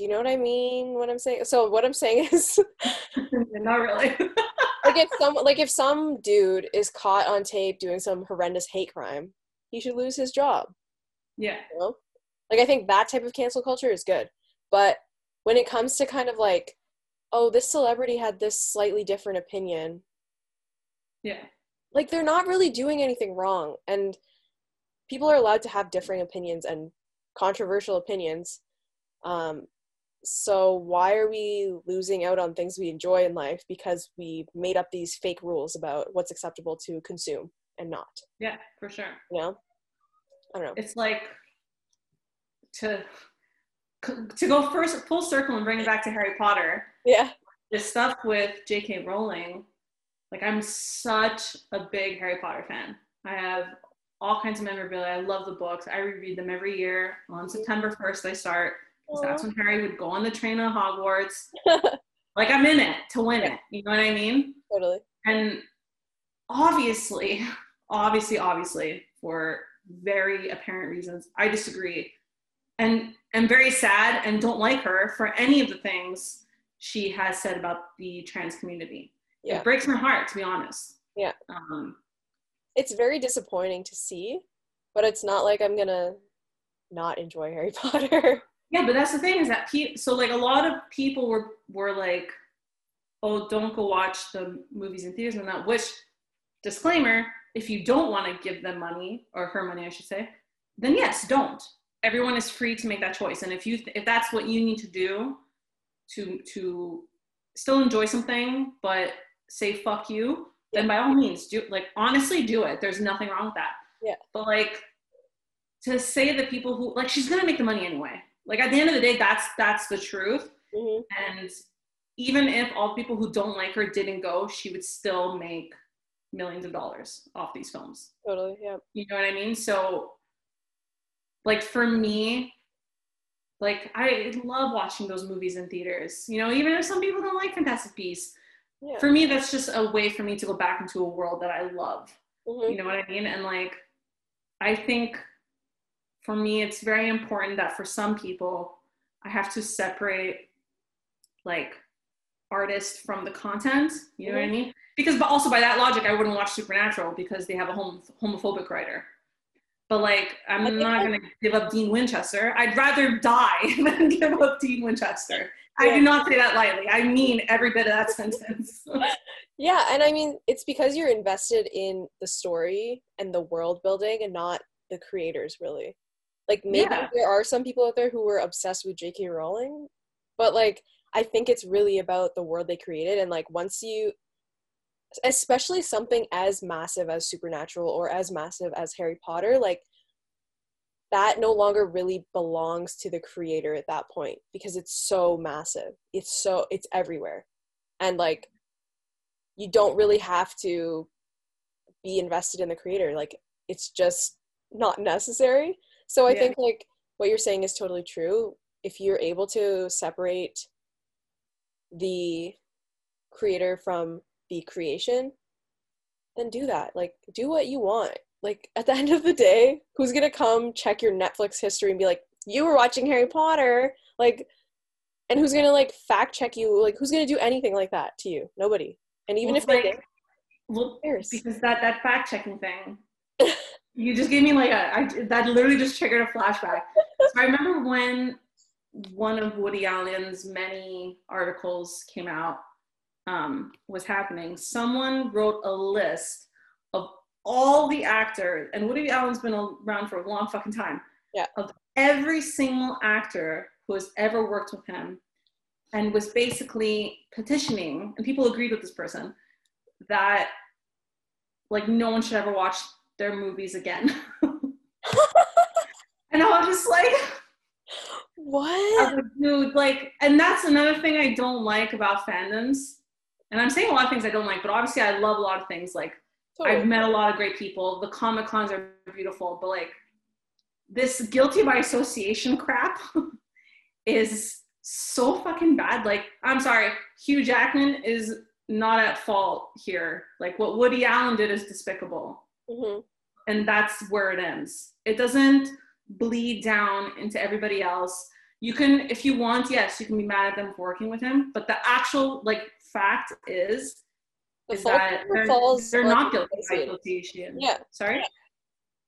Do you know what I mean? What I'm saying? So what I'm saying is Not really. like if some like if some dude is caught on tape doing some horrendous hate crime, he should lose his job. Yeah. You know? Like I think that type of cancel culture is good. But when it comes to kind of like, oh, this celebrity had this slightly different opinion, Yeah. like they're not really doing anything wrong. And people are allowed to have differing opinions and controversial opinions. Um, so why are we losing out on things we enjoy in life because we made up these fake rules about what's acceptable to consume and not? Yeah, for sure. You know? I don't know. It's like to to go first full circle and bring it back to Harry Potter. Yeah. The stuff with J.K. Rowling, like I'm such a big Harry Potter fan. I have all kinds of memorabilia. I love the books. I reread them every year. On September 1st, I start. 'Cause that's when Harry would go on the train to Hogwarts. like I'm in it to win it. You know what I mean? totally. And obviously, obviously, obviously, for very apparent reasons, I disagree. And am very sad and don't like her for any of the things she has said about the trans community. Yeah. It breaks my heart, to be honest. Yeah. Um, It's very disappointing to see, but it's not like I'm gonna not enjoy Harry Potter. Yeah, but that's the thing is that pe- so like a lot of people were were like, oh, don't go watch the movies in theaters and that. Which disclaimer: if you don't want to give them money or her money, I should say, then yes, don't. Everyone is free to make that choice, and if you th- if that's what you need to do to to still enjoy something, but say fuck you, then by all means do like honestly do it. There's nothing wrong with that. Yeah. But like to say the people who like she's gonna make the money anyway. Like at the end of the day, that's that's the truth. hmm And even if all people who don't like her didn't go, she would still make millions of dollars off these films. Totally. Yeah. You know what I mean? So, like for me, like I love watching those movies in theaters. You know, even if some people don't like Fantastic Beasts, Yeah. for me that's just a way for me to go back into a world that I love. Mhm. You know what I mean? And like, I think for me, it's very important that for some people, I have to separate like artist from the content. You know what I Mhm. mean? Because, but also by that logic, I wouldn't watch Supernatural because they have a hom- homophobic writer. But like, I'm I not gonna give up Dean Winchester. I'd rather die than give up Dean Winchester. I do not say that lightly. I mean every bit of that sentence. Yeah, and I mean, it's because you're invested in the story and the world building and not the creators, really. Like, maybe Yeah. there are some people out there who were obsessed with J.K. Rowling, but like, I think it's really about the world they created. And like, once you, especially something as massive as Supernatural or as massive as Harry Potter, like, that no longer really belongs to the creator at that point because it's so massive. It's so, it's everywhere. And like, you don't really have to be invested in the creator like it's just not necessary so i Yeah. think like what you're saying is totally true. If you're able to separate the creator from the creation then do that. Like do what you want. Like at the end of the day who's gonna come check your netflix history and be like you were watching harry potter. Like and who's gonna like fact check you? Like who's gonna do anything like that to you? Nobody. And even Well, if they like, did well, because that that fact checking thing you just gave me like a I, that literally just triggered a flashback so i remember when one of woody allen's many articles came out um, was happening someone wrote a list of all the actors and woody allen's been around for a long fucking time Yeah. of every single actor who has ever worked with him and was basically petitioning and people agreed with this person that like no one should ever watch their movies again. and I was just like, what like, dude, like, and that's another thing I don't like about fandoms. And I'm saying a lot of things I don't like, but obviously I love a lot of things. Like Totally. I've met a lot of great people. The Comic Cons are beautiful, but like this guilty by association crap is so fucking bad. Like, I'm sorry, Hugh Jackman is not at fault here. Like, what Woody Allen did is despicable. Mhm. And that's where it ends. It doesn't bleed down into everybody else. You can, if you want, yes, you can be mad at them for working with him, but the actual like fact is, The is fault that they're, falls they're not guilty by association. Yeah. Sorry?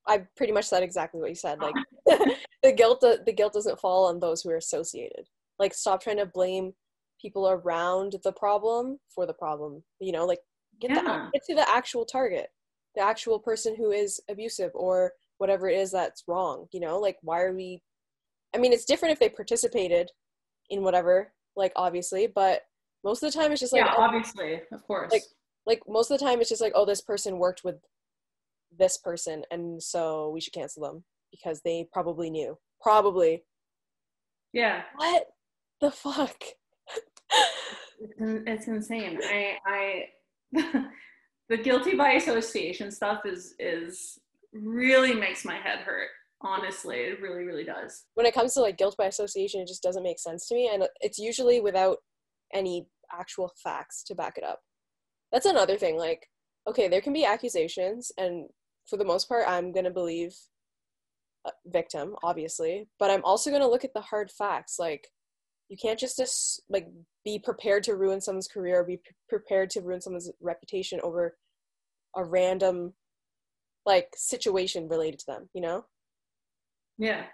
I pretty much said exactly what you said. Like the guilt, the guilt doesn't fall on those who are associated. Like stop trying to blame people around the problem for the problem. You know, like get Yeah. the, get to the actual target, the actual person who is abusive or whatever it is that's wrong. You know, like why are we? I mean, it's different if they participated in whatever, like obviously, but most of the time it's just like yeah, oh, obviously, of course. like like most of the time it's just like oh this person worked with this person and so we should cancel them because they probably knew probably yeah, what the fuck it's, it's insane. I, I, the guilty by association stuff is is really makes my head hurt. Honestly, it really, really does. when it comes to like guilt by association it just doesn't make sense to me and it's usually without any actual facts to back it up that's another thing like okay there can be accusations and for the most part i'm going to believe victim obviously but i'm also going to look at the hard facts like you can't just as- like be prepared to ruin someone's career or be pre- prepared to ruin someone's reputation over a random like situation related to them you know Yeah.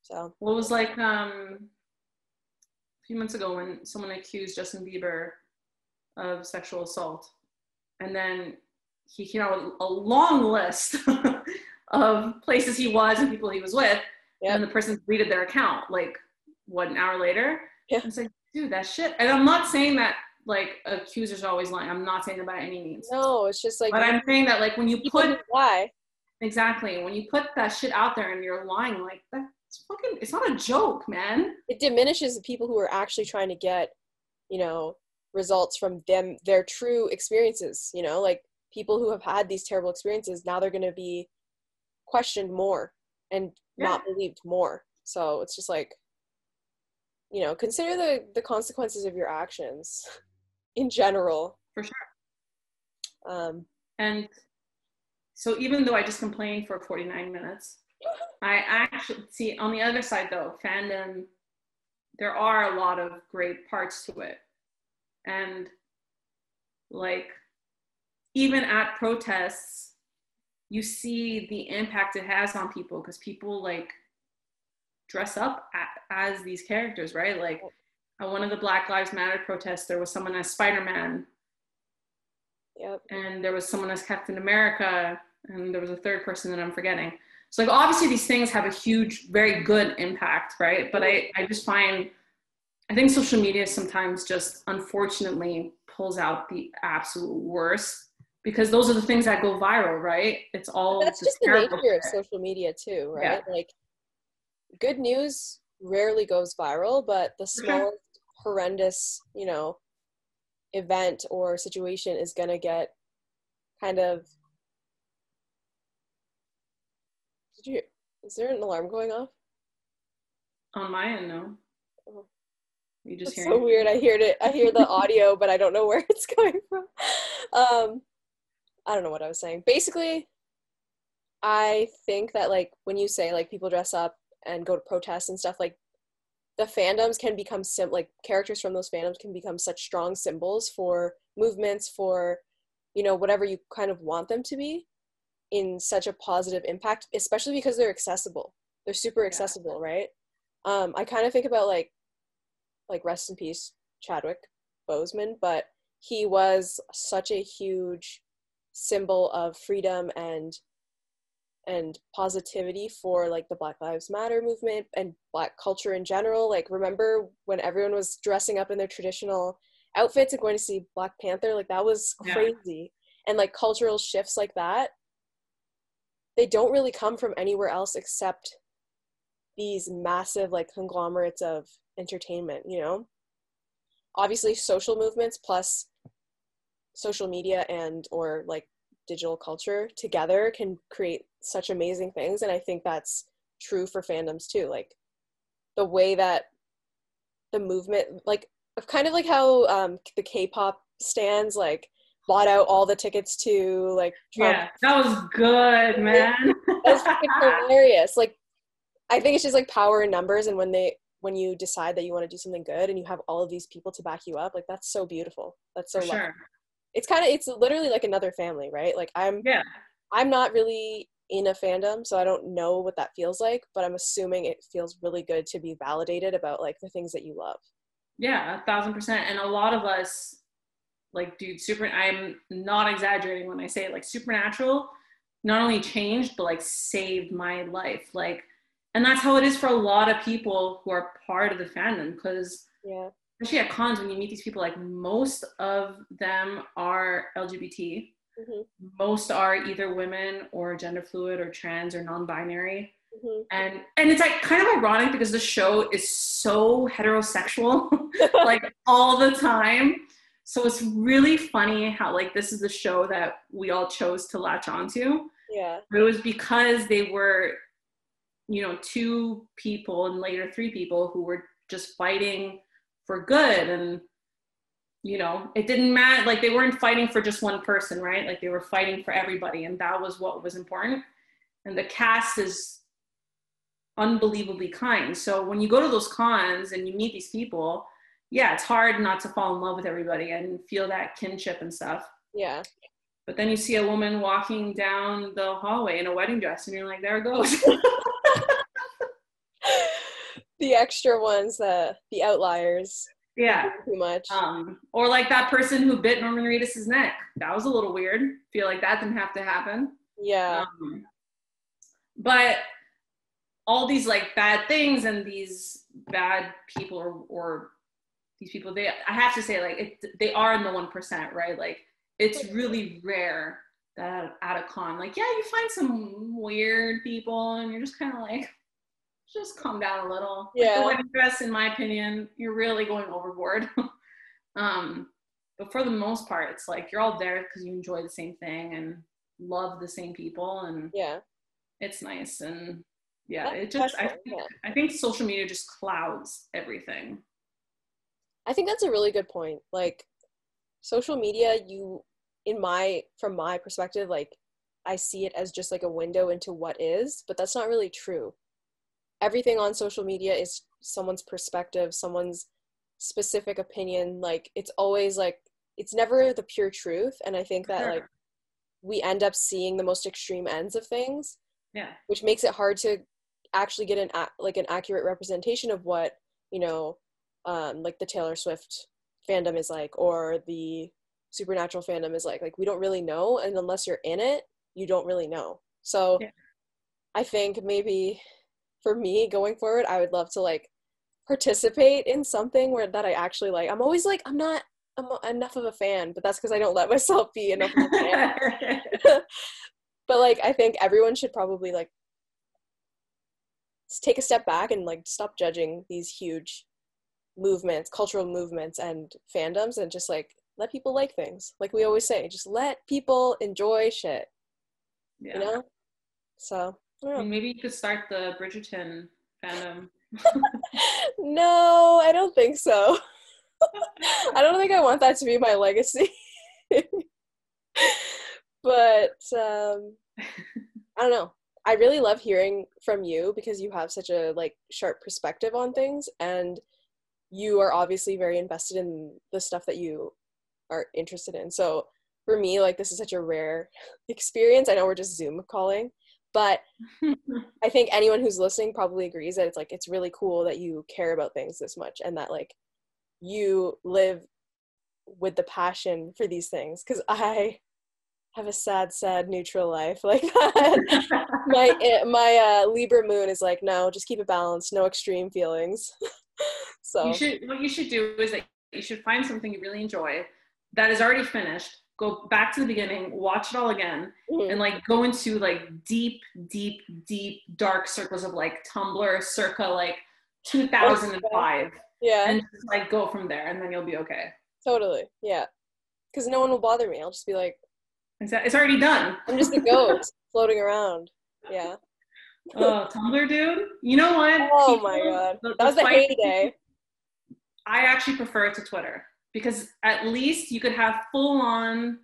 so what was like um, a few months ago when someone accused Justin Bieber of sexual assault, and then he came out with a long list of places he was and people he was with, Yep. and the person deleted their account like what an hour later. Yeah. It's like, dude, that shit. And I'm not saying that like accusers are always lying. I'm not saying that by any means. no it's just like But I'm saying that like when you put why exactly when you put that shit out there and you're lying, like that's fucking. It's not a joke, man. it diminishes the people who are actually trying to get you know results from them their true experiences you know like people who have had these terrible experiences now they're going to be questioned more and not believed more so it's just like you know consider the the consequences of your actions in general For sure. um And so even though I just complained for 49 minutes, I actually see on the other side though, fandom, there are a lot of great parts to it. And like even at protests, you see the impact it has on people because people like dress up as these characters, right? Like at one of the Black Lives Matter protests, there was someone as Spider-Man yep and there was someone as Captain America, and there was a third person that I'm forgetting. So like obviously these things have a huge, very good impact, right? But I, I just find I think social media sometimes just unfortunately pulls out the absolute worst because those are the things that go viral, right? It's all that's just the nature of social media too right like good news rarely goes viral but the smallest horrendous you know event or situation is going to get kind of did you is there an alarm going off? On my end, no. Oh. You just That's so weird. I hear it i hear the audio but i don't know where it's coming from. Um i don't know what i was saying. Basically i think that like when you say like people dress up and go to protests and stuff like the fandoms can become sim like characters from those fandoms can become such strong symbols for movements for you know whatever you kind of want them to be in such a positive impact especially because they're accessible. They're super accessible right? Um i kind of think about like like rest in peace chadwick boseman but he was such a huge symbol of freedom and and positivity for like the black lives matter movement and black culture in general. Like remember when everyone was dressing up in their traditional outfits and going to see black panther? Like that was Yeah. crazy. And like cultural shifts like that they don't really come from anywhere else except these massive like conglomerates of entertainment you know? Obviously social movements plus social media and or like digital culture together can create such amazing things and i think that's true for fandoms too like the way that the movement like kind of like how um the k-pop stands like bought out all the tickets to like Trump Yeah, that was good, man. that's hilarious. Like, I think it's just like power in numbers, and when they when you decide that you want to do something good and you have all of these people to back you up, like that's so beautiful. That's so For sure. It's kind of it's literally like another family, right? Like I'm Yeah. I'm not really in a fandom, so I don't know what that feels like, but I'm assuming it feels really good to be validated about like the things that you love. Yeah, a thousand percent. And a lot of us, like, dude, super. I'm not exaggerating when I say it. Like, Supernatural not only changed but like saved my life. Like, and that's how it is for a lot of people who are part of the fandom. Because Yeah. Especially at cons, when you meet these people, like most of them are LGBT. Mhm. Most are either women or gender fluid or trans or non-binary. Mhm. and and it's like kind of ironic because the show is so heterosexual like all the time so it's really funny how like this is the show that we all chose to latch onto Yeah. but it was because they were you know two people and later three people who were just fighting for good and you know it didn't matter like they weren't fighting for just one person right? Like they were fighting for everybody and that was what was important. And the cast is unbelievably kind. So when you go to those cons and you meet these people yeah it's hard not to fall in love with everybody and feel that kinship and stuff. Yeah. but then you see a woman walking down the hallway in a wedding dress and you're like there it goes the extra ones, the the outliers. yeah Too much. um or like that person who bit norman reedus's neck that was a little weird feel like that didn't have to happen yeah. um, but all these like bad things and these bad people or, or these people they i have to say like it, they are in the 1% right like it's really rare that at a con like yeah you find some weird people and you're just kind of like just calm down a little Like, Yeah. the wedding dress in my opinion you're really going overboard um but for the most part it's like you're all there because you enjoy the same thing and love the same people and yeah. it's nice and yeah That's it just I think, yeah. I think social media just clouds everything I think that's a really good point. Like social media, you in my from my perspective, like I see it as just like a window into what is, but that's not really true. Everything on social media is someone's perspective, someone's specific opinion. Like it's always like it's never the pure truth. And I think that Sure. like we end up seeing the most extreme ends of things yeah which makes it hard to actually get an like an accurate representation of what you know um, like the Taylor Swift fandom is like or the supernatural fandom is like like we don't really know and unless you're in it you don't really know so Yeah. I think maybe for me going forward I would love to like participate in something where that I actually like. I'm always like I'm not I'm enough of a fan but that's because I don't let myself be enough of a fan. But like i think everyone should probably like take a step back and like stop judging these huge movements cultural movements and fandoms and just like let people like things. Like we always say just let people enjoy shit. Yeah. you know? So I don't I know. mean, maybe you could start the bridgerton fandom. No i don't think so. I don't think i want that to be my legacy. But um i don't know. I really love hearing from you because you have such a like sharp perspective on things and you are obviously very invested in the stuff that you are interested in. So for me like this is such a rare experience. I know we're just zoom calling but I think anyone who's listening probably agrees that it's like it's really cool that you care about things this much and that like you live with the passion for these things because I have a sad, sad neutral life like that. my eh, my uh, Libra moon is like no, just keep it balanced, no extreme feelings. so you should what you should do is that you should find something you really enjoy that is already finished go back to the beginning watch it all again mhm. and like go into like deep deep deep dark circles of like tumblr circa like 2005 yeah, and just, like go from there and then you'll be okay totally, yeah. Because no one will bother me. I'll just be like, it's, already done I'm just a ghost floating around. Yeah. oh tumblr dude you know what Oh People- my god, the- that was the heyday. I actually prefer it to Twitter because at least you could have full on.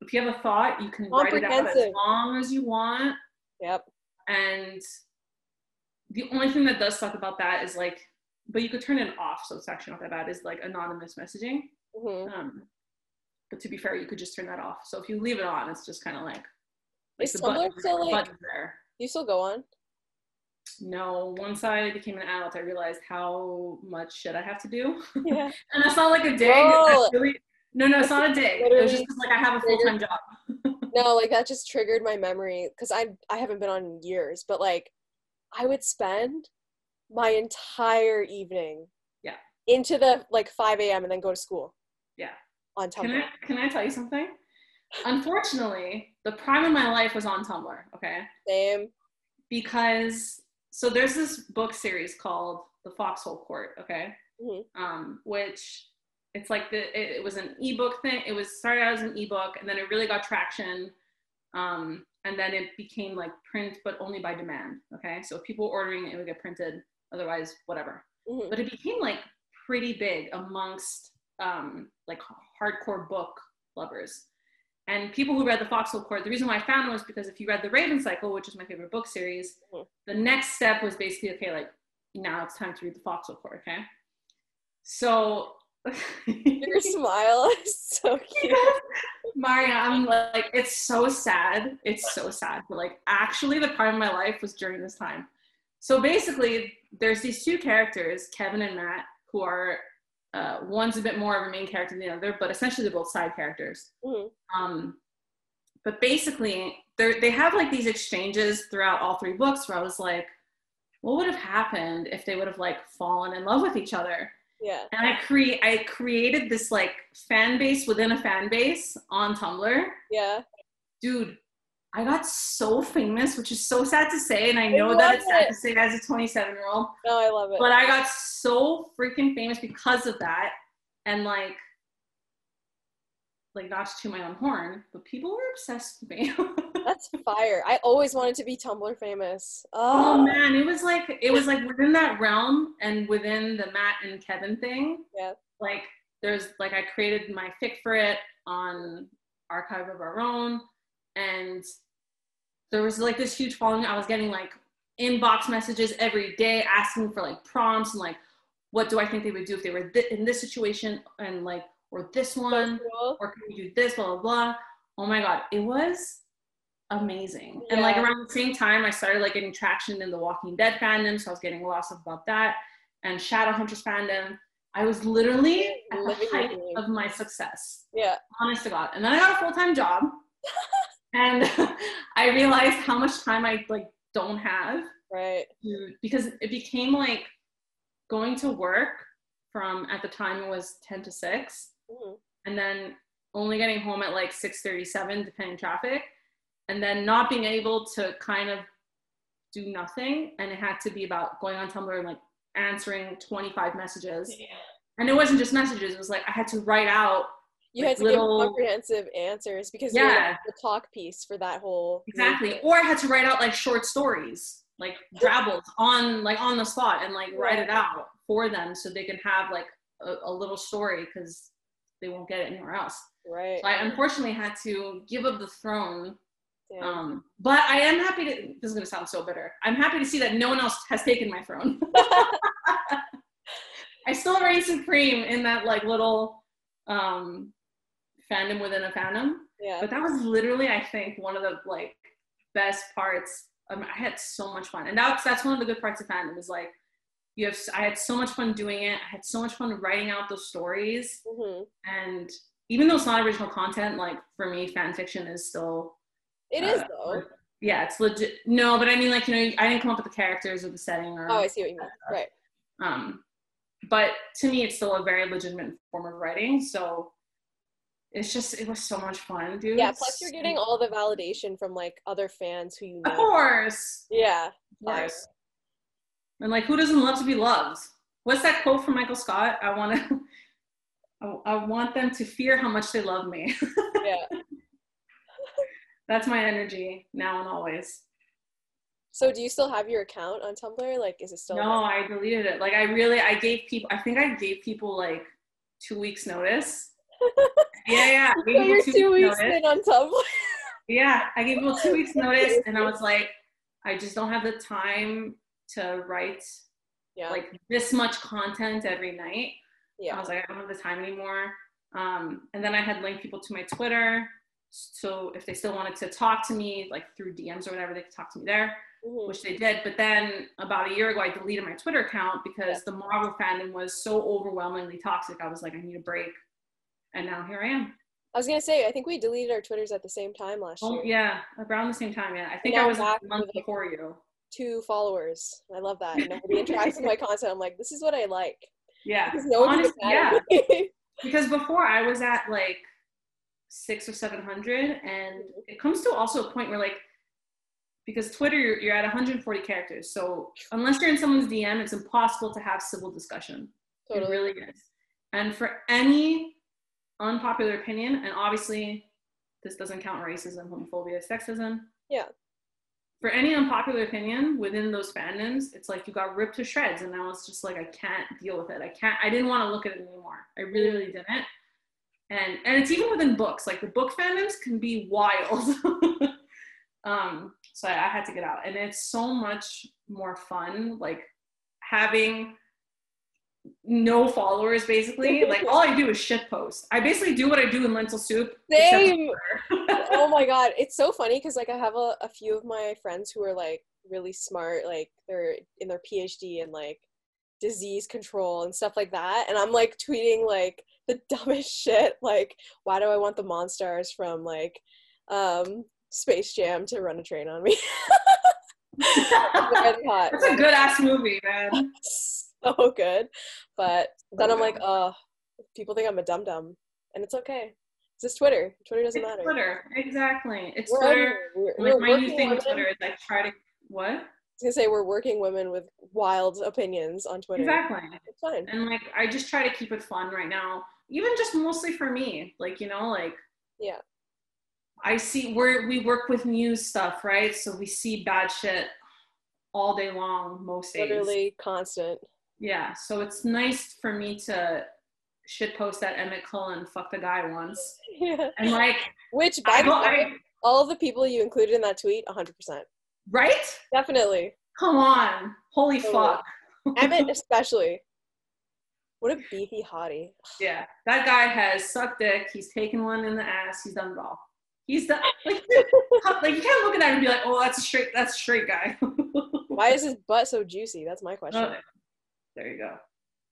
If you have a thought, you can write it out as long as you want. Yep. And the only thing that does suck about that is like, but you could turn it off, so it's actually not that bad. Is like anonymous messaging. hmm Um, but to be fair, you could just turn that off. So if you leave it on, it's just kind of like Is the button- still, like- there. You still go on? No, once I became an adult, I realized how much shit I have to do. Yeah. and that's not like a dig. Oh. Really, no, no, it's not a dig. It was just like I have a full time job. no, like that just triggered my memory because I I haven't been on in years, but like I would spend my entire evening Yeah. into the like 5 a.m. and then go to school. Yeah. On Can Tumblr. I can I tell you something? Unfortunately, the prime of my life was on Tumblr. Okay, Same. because so there's this book series called The Foxhole Court. Okay, Mhm. um, which it's like the it, it was an ebook thing. It was started out as an ebook, and then it really got traction. Um, and then it became like print, but only by demand. Okay, so if people were ordering it, it would get printed. Otherwise, whatever. Mhm. But it became like pretty big amongst um, like hardcore book lovers. And people who read the Foxhole Court, the reason why I found it was because if you read the Raven Cycle, which is my favorite book series, Mhm. the next step was basically okay, like now it's time to read the Foxhole Court, okay? So Your smile is so cute. Maria, I'm like, it's so sad. It's so sad. But like, actually, the prime of my life was during this time. So basically, there's these two characters, Kevin and Matt, who are uh, one's a bit more of a main character than the other, but essentially they're both side characters. Mhm. Um, but basically, they they have like these exchanges throughout all three books where I was like, what would have happened if they would have like fallen in love with each other? Yeah. and I create I created this like fan base within a fan base on Tumblr. Yeah. Dude, I got so famous, which is so sad to say, and I I know that it's sad it. to say as a 27 year old, No, I love it. but I got so freaking famous because of that, and like, like not to toot my own horn, but people were obsessed with me. That's fire. I always wanted to be Tumblr famous. Oh Oh, man, it was like it was like within that realm and within the Matt and Kevin thing. Yeah. Like there's like I created my fic for it on Archive of Our Own, and there was like this huge following. I was getting like inbox messages every day asking for like prompts and like what do I think they would do if they were th- in this situation and like or this one cool. or can we do this, blah, blah, blah. Oh my God, it was amazing. And like around the same time, I started like getting traction in the Walking Dead fandom. So I was getting lots of about that and Shadowhunters fandom. I was literally at the height of my success, Yeah. honest to God. And then I got a full time job and I realized how much time I like don't have. Right. to- because it became like going to work from at the time it was 10 to 6 Mhm. and then only getting home at like 6.37 depending on traffic. And then not being able to kind of do nothing. And it had to be about going on tumblr and like answering 25 messages. And it wasn't just messages. It was like i had to write out You Like had to little- give comprehensive answers because you were Yeah. the talk piece for that whole exactly movement. or i had to write out like short stories like drabbles on like on the spot and like write it out for them so they can have like a, a little story because they won't get it anywhere else Right. so i unfortunately had to give up the throne Damn. Um, but I am happy to. This is going to sound so bitter. I'm happy to see that no one else has taken my throne. I still reign supreme in that like little um, fandom within a fandom. yeah. But that was literally, I think, one of the like best parts. Um, I had so much fun, and that's that's one of the good parts of fandom is like you have. I had so much fun doing it. I had so much fun writing out those stories, hmm and even though it's not original content, like for me, fan fiction is still It is uh, though. yeah, it's legit. No, but I mean, like you know, I didn't come up with the characters or the setting or. Oh, I see what you mean. Right. Um, but to me, it's still a very legitimate form of writing. So it's just it was so much fun, dude. Yeah. Plus, you're getting all the validation from like other fans who you know. Of course, Yeah. of course. And like, who doesn't love to be loved? What's that quote from Michael Scott? I want to. I, I want them to fear how much they love me. Yeah. That's my energy now and always. So, do you still have your account on Tumblr? Like, is it still? No, I deleted it. Like I really, I gave people. I think I gave people like two weeks notice. Yeah, yeah. I So you're people two weeks notice. in on Tumblr. Yeah, I gave people two weeks notice, and I was like, I just don't have the time to write Yeah. like this much content every night. Yeah. I was like, I don't have the time anymore. Um, and then I had linked people to my Twitter, So if they still wanted to talk to me, like through DMs or whatever, they could talk to me there, Mhm. which they did. But then about a year ago, I deleted my Twitter account because Yeah. the Marvel fandom was so overwhelmingly toxic. I was like, I need a break. And now here I am. I was gonna say, I think we deleted our Twitters at the same time last Oh, year. yeah, around the same time. Yeah, I think I was a month like, before you. Two followers. I love that. And nobody interacts with my content. I'm like, this is what I like. Yeah, Because no one Honest- gets mad at me. because before I was at like six or seven hundred, and it comes to also a point where like because Twitter you're, you're at 140 characters, so unless you're in someone's DM, it's impossible to have civil discussion. Totally. It really is. And for any unpopular opinion, and obviously this doesn't count racism, homophobia, sexism. Yeah. For any unpopular opinion within those fandoms, it's like you got ripped to shreds, and now it's just like I can't deal with it. I can't. I didn't want to look at it anymore. I really, really didn't. And and it's even within books. Like the book fandoms can be wild. um. So I, I had to get out, and it's so much more fun. Like having no followers basically like all i do is shit post i basically do what i do in lentil soup Same. Oh my god, it's so funny because like I have a, a few of my friends who are like really smart, like they're in their PhD and like disease control and stuff like that, and I'm like tweeting like the dumbest shit, like why do I want the Monstars from like um Space Jam to run a train on me? Red hot. that's a good ass movie man so good, but then I'm like, oh, people think I'm a dum dum, and it's okay. It's just Twitter. Twitter doesn't it's matter. twitter exactly it's We're twitter. We're, we're my new thing with twitter is i try to what I was gonna say we're working women with wild opinions on Twitter. exactly It's fine. and like i just try to keep it fun right now even just mostly for me like you know like Yeah. i see we're we work with news stuff right so we see bad shit all day long most days Literally constant. Yeah so it's nice for me to shit post that emmett cullen fuck the guy once Yeah. and like Which by the way, all the people you included in that tweet, 100%. right Definitely. come on holy Totally. fuck Emmett especially. What a beefy hottie. Yeah, that guy has sucked dick. He's taken one in the ass. He's done it all. He's done like, like you can't look at that and be like, oh, that's a straight, that's a straight guy. Why is his butt so juicy? That's my question. Oh, there you go.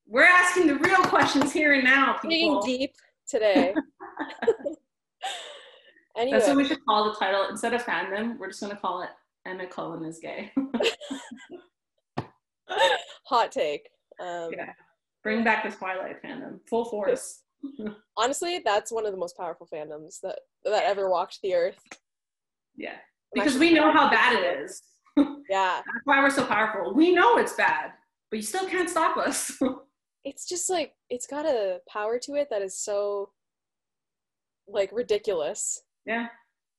We're asking the real questions here and now, Digging people. deep today. anyway, That's what we should call the title. Instead of fandom, we're just gonna call it Emmett Cullen is gay. hot take. Um, Yeah. Bring back the Twilight fandom, full force. Honestly, that's one of the most powerful fandoms that that ever walked the earth. Yeah, because we know how bad it is. Yeah, That's why we're so powerful. We know it's bad, but you still can't stop us. it's just like it's got a power to it that is so like ridiculous. yeah,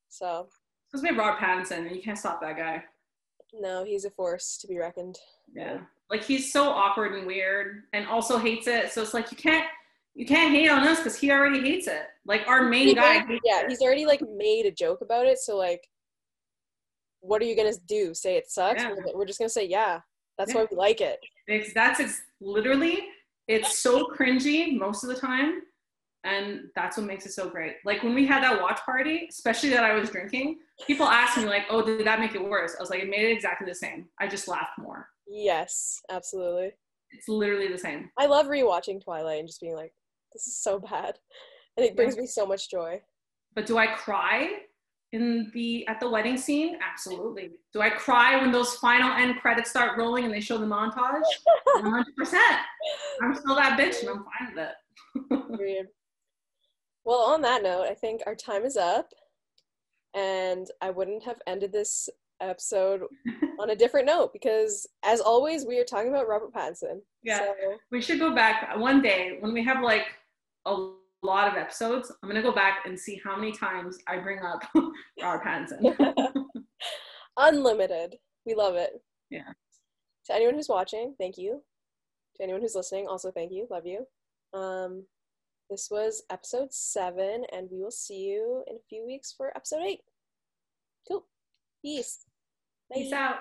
So because we have Rob Pattinson, and you can't stop that guy. no, he's a force to be reckoned. Yeah. Like he's so awkward and weird and also hates it. So it's like you can't you can't hate on us because he already hates it. Like our main He guy made- yeah, it. he's already like made a joke about it. So like, what are you gonna do? Say it sucks? Yeah. We're- We're just gonna say yeah. That's Yeah. why we like it. It's, that's it's literally it's so cringy most of the time. And that's what makes it so great. Like when we had that watch party, especially that I was drinking, people asked me like, "Oh, did that make it worse?" I was like, "It made it exactly the same. I just laughed more. Yes, absolutely. It's literally the same." I love rewatching Twilight and just being like, this is so bad, and it brings me so much joy. But do I cry in the at the wedding scene? Absolutely. Do I cry when those final end credits start rolling and they show the montage? One hundred percent. I'm still that bitch and I'm fine with it. Well, on that note, I think our time is up, and I wouldn't have ended this episode on a different note because, as always, we are talking about Robert Pattinson. Yeah. So, We should go back one day when we have like a lot of episodes. I'm gonna go back and see how many times I bring up Robert Pattinson. unlimited. We love it. Yeah. To anyone who's watching, thank you. To anyone who's listening, also thank you. Love you. Um, this was episode seven, and we will see you in a few weeks for episode eight. Cool. Peace. Peace Bye. out.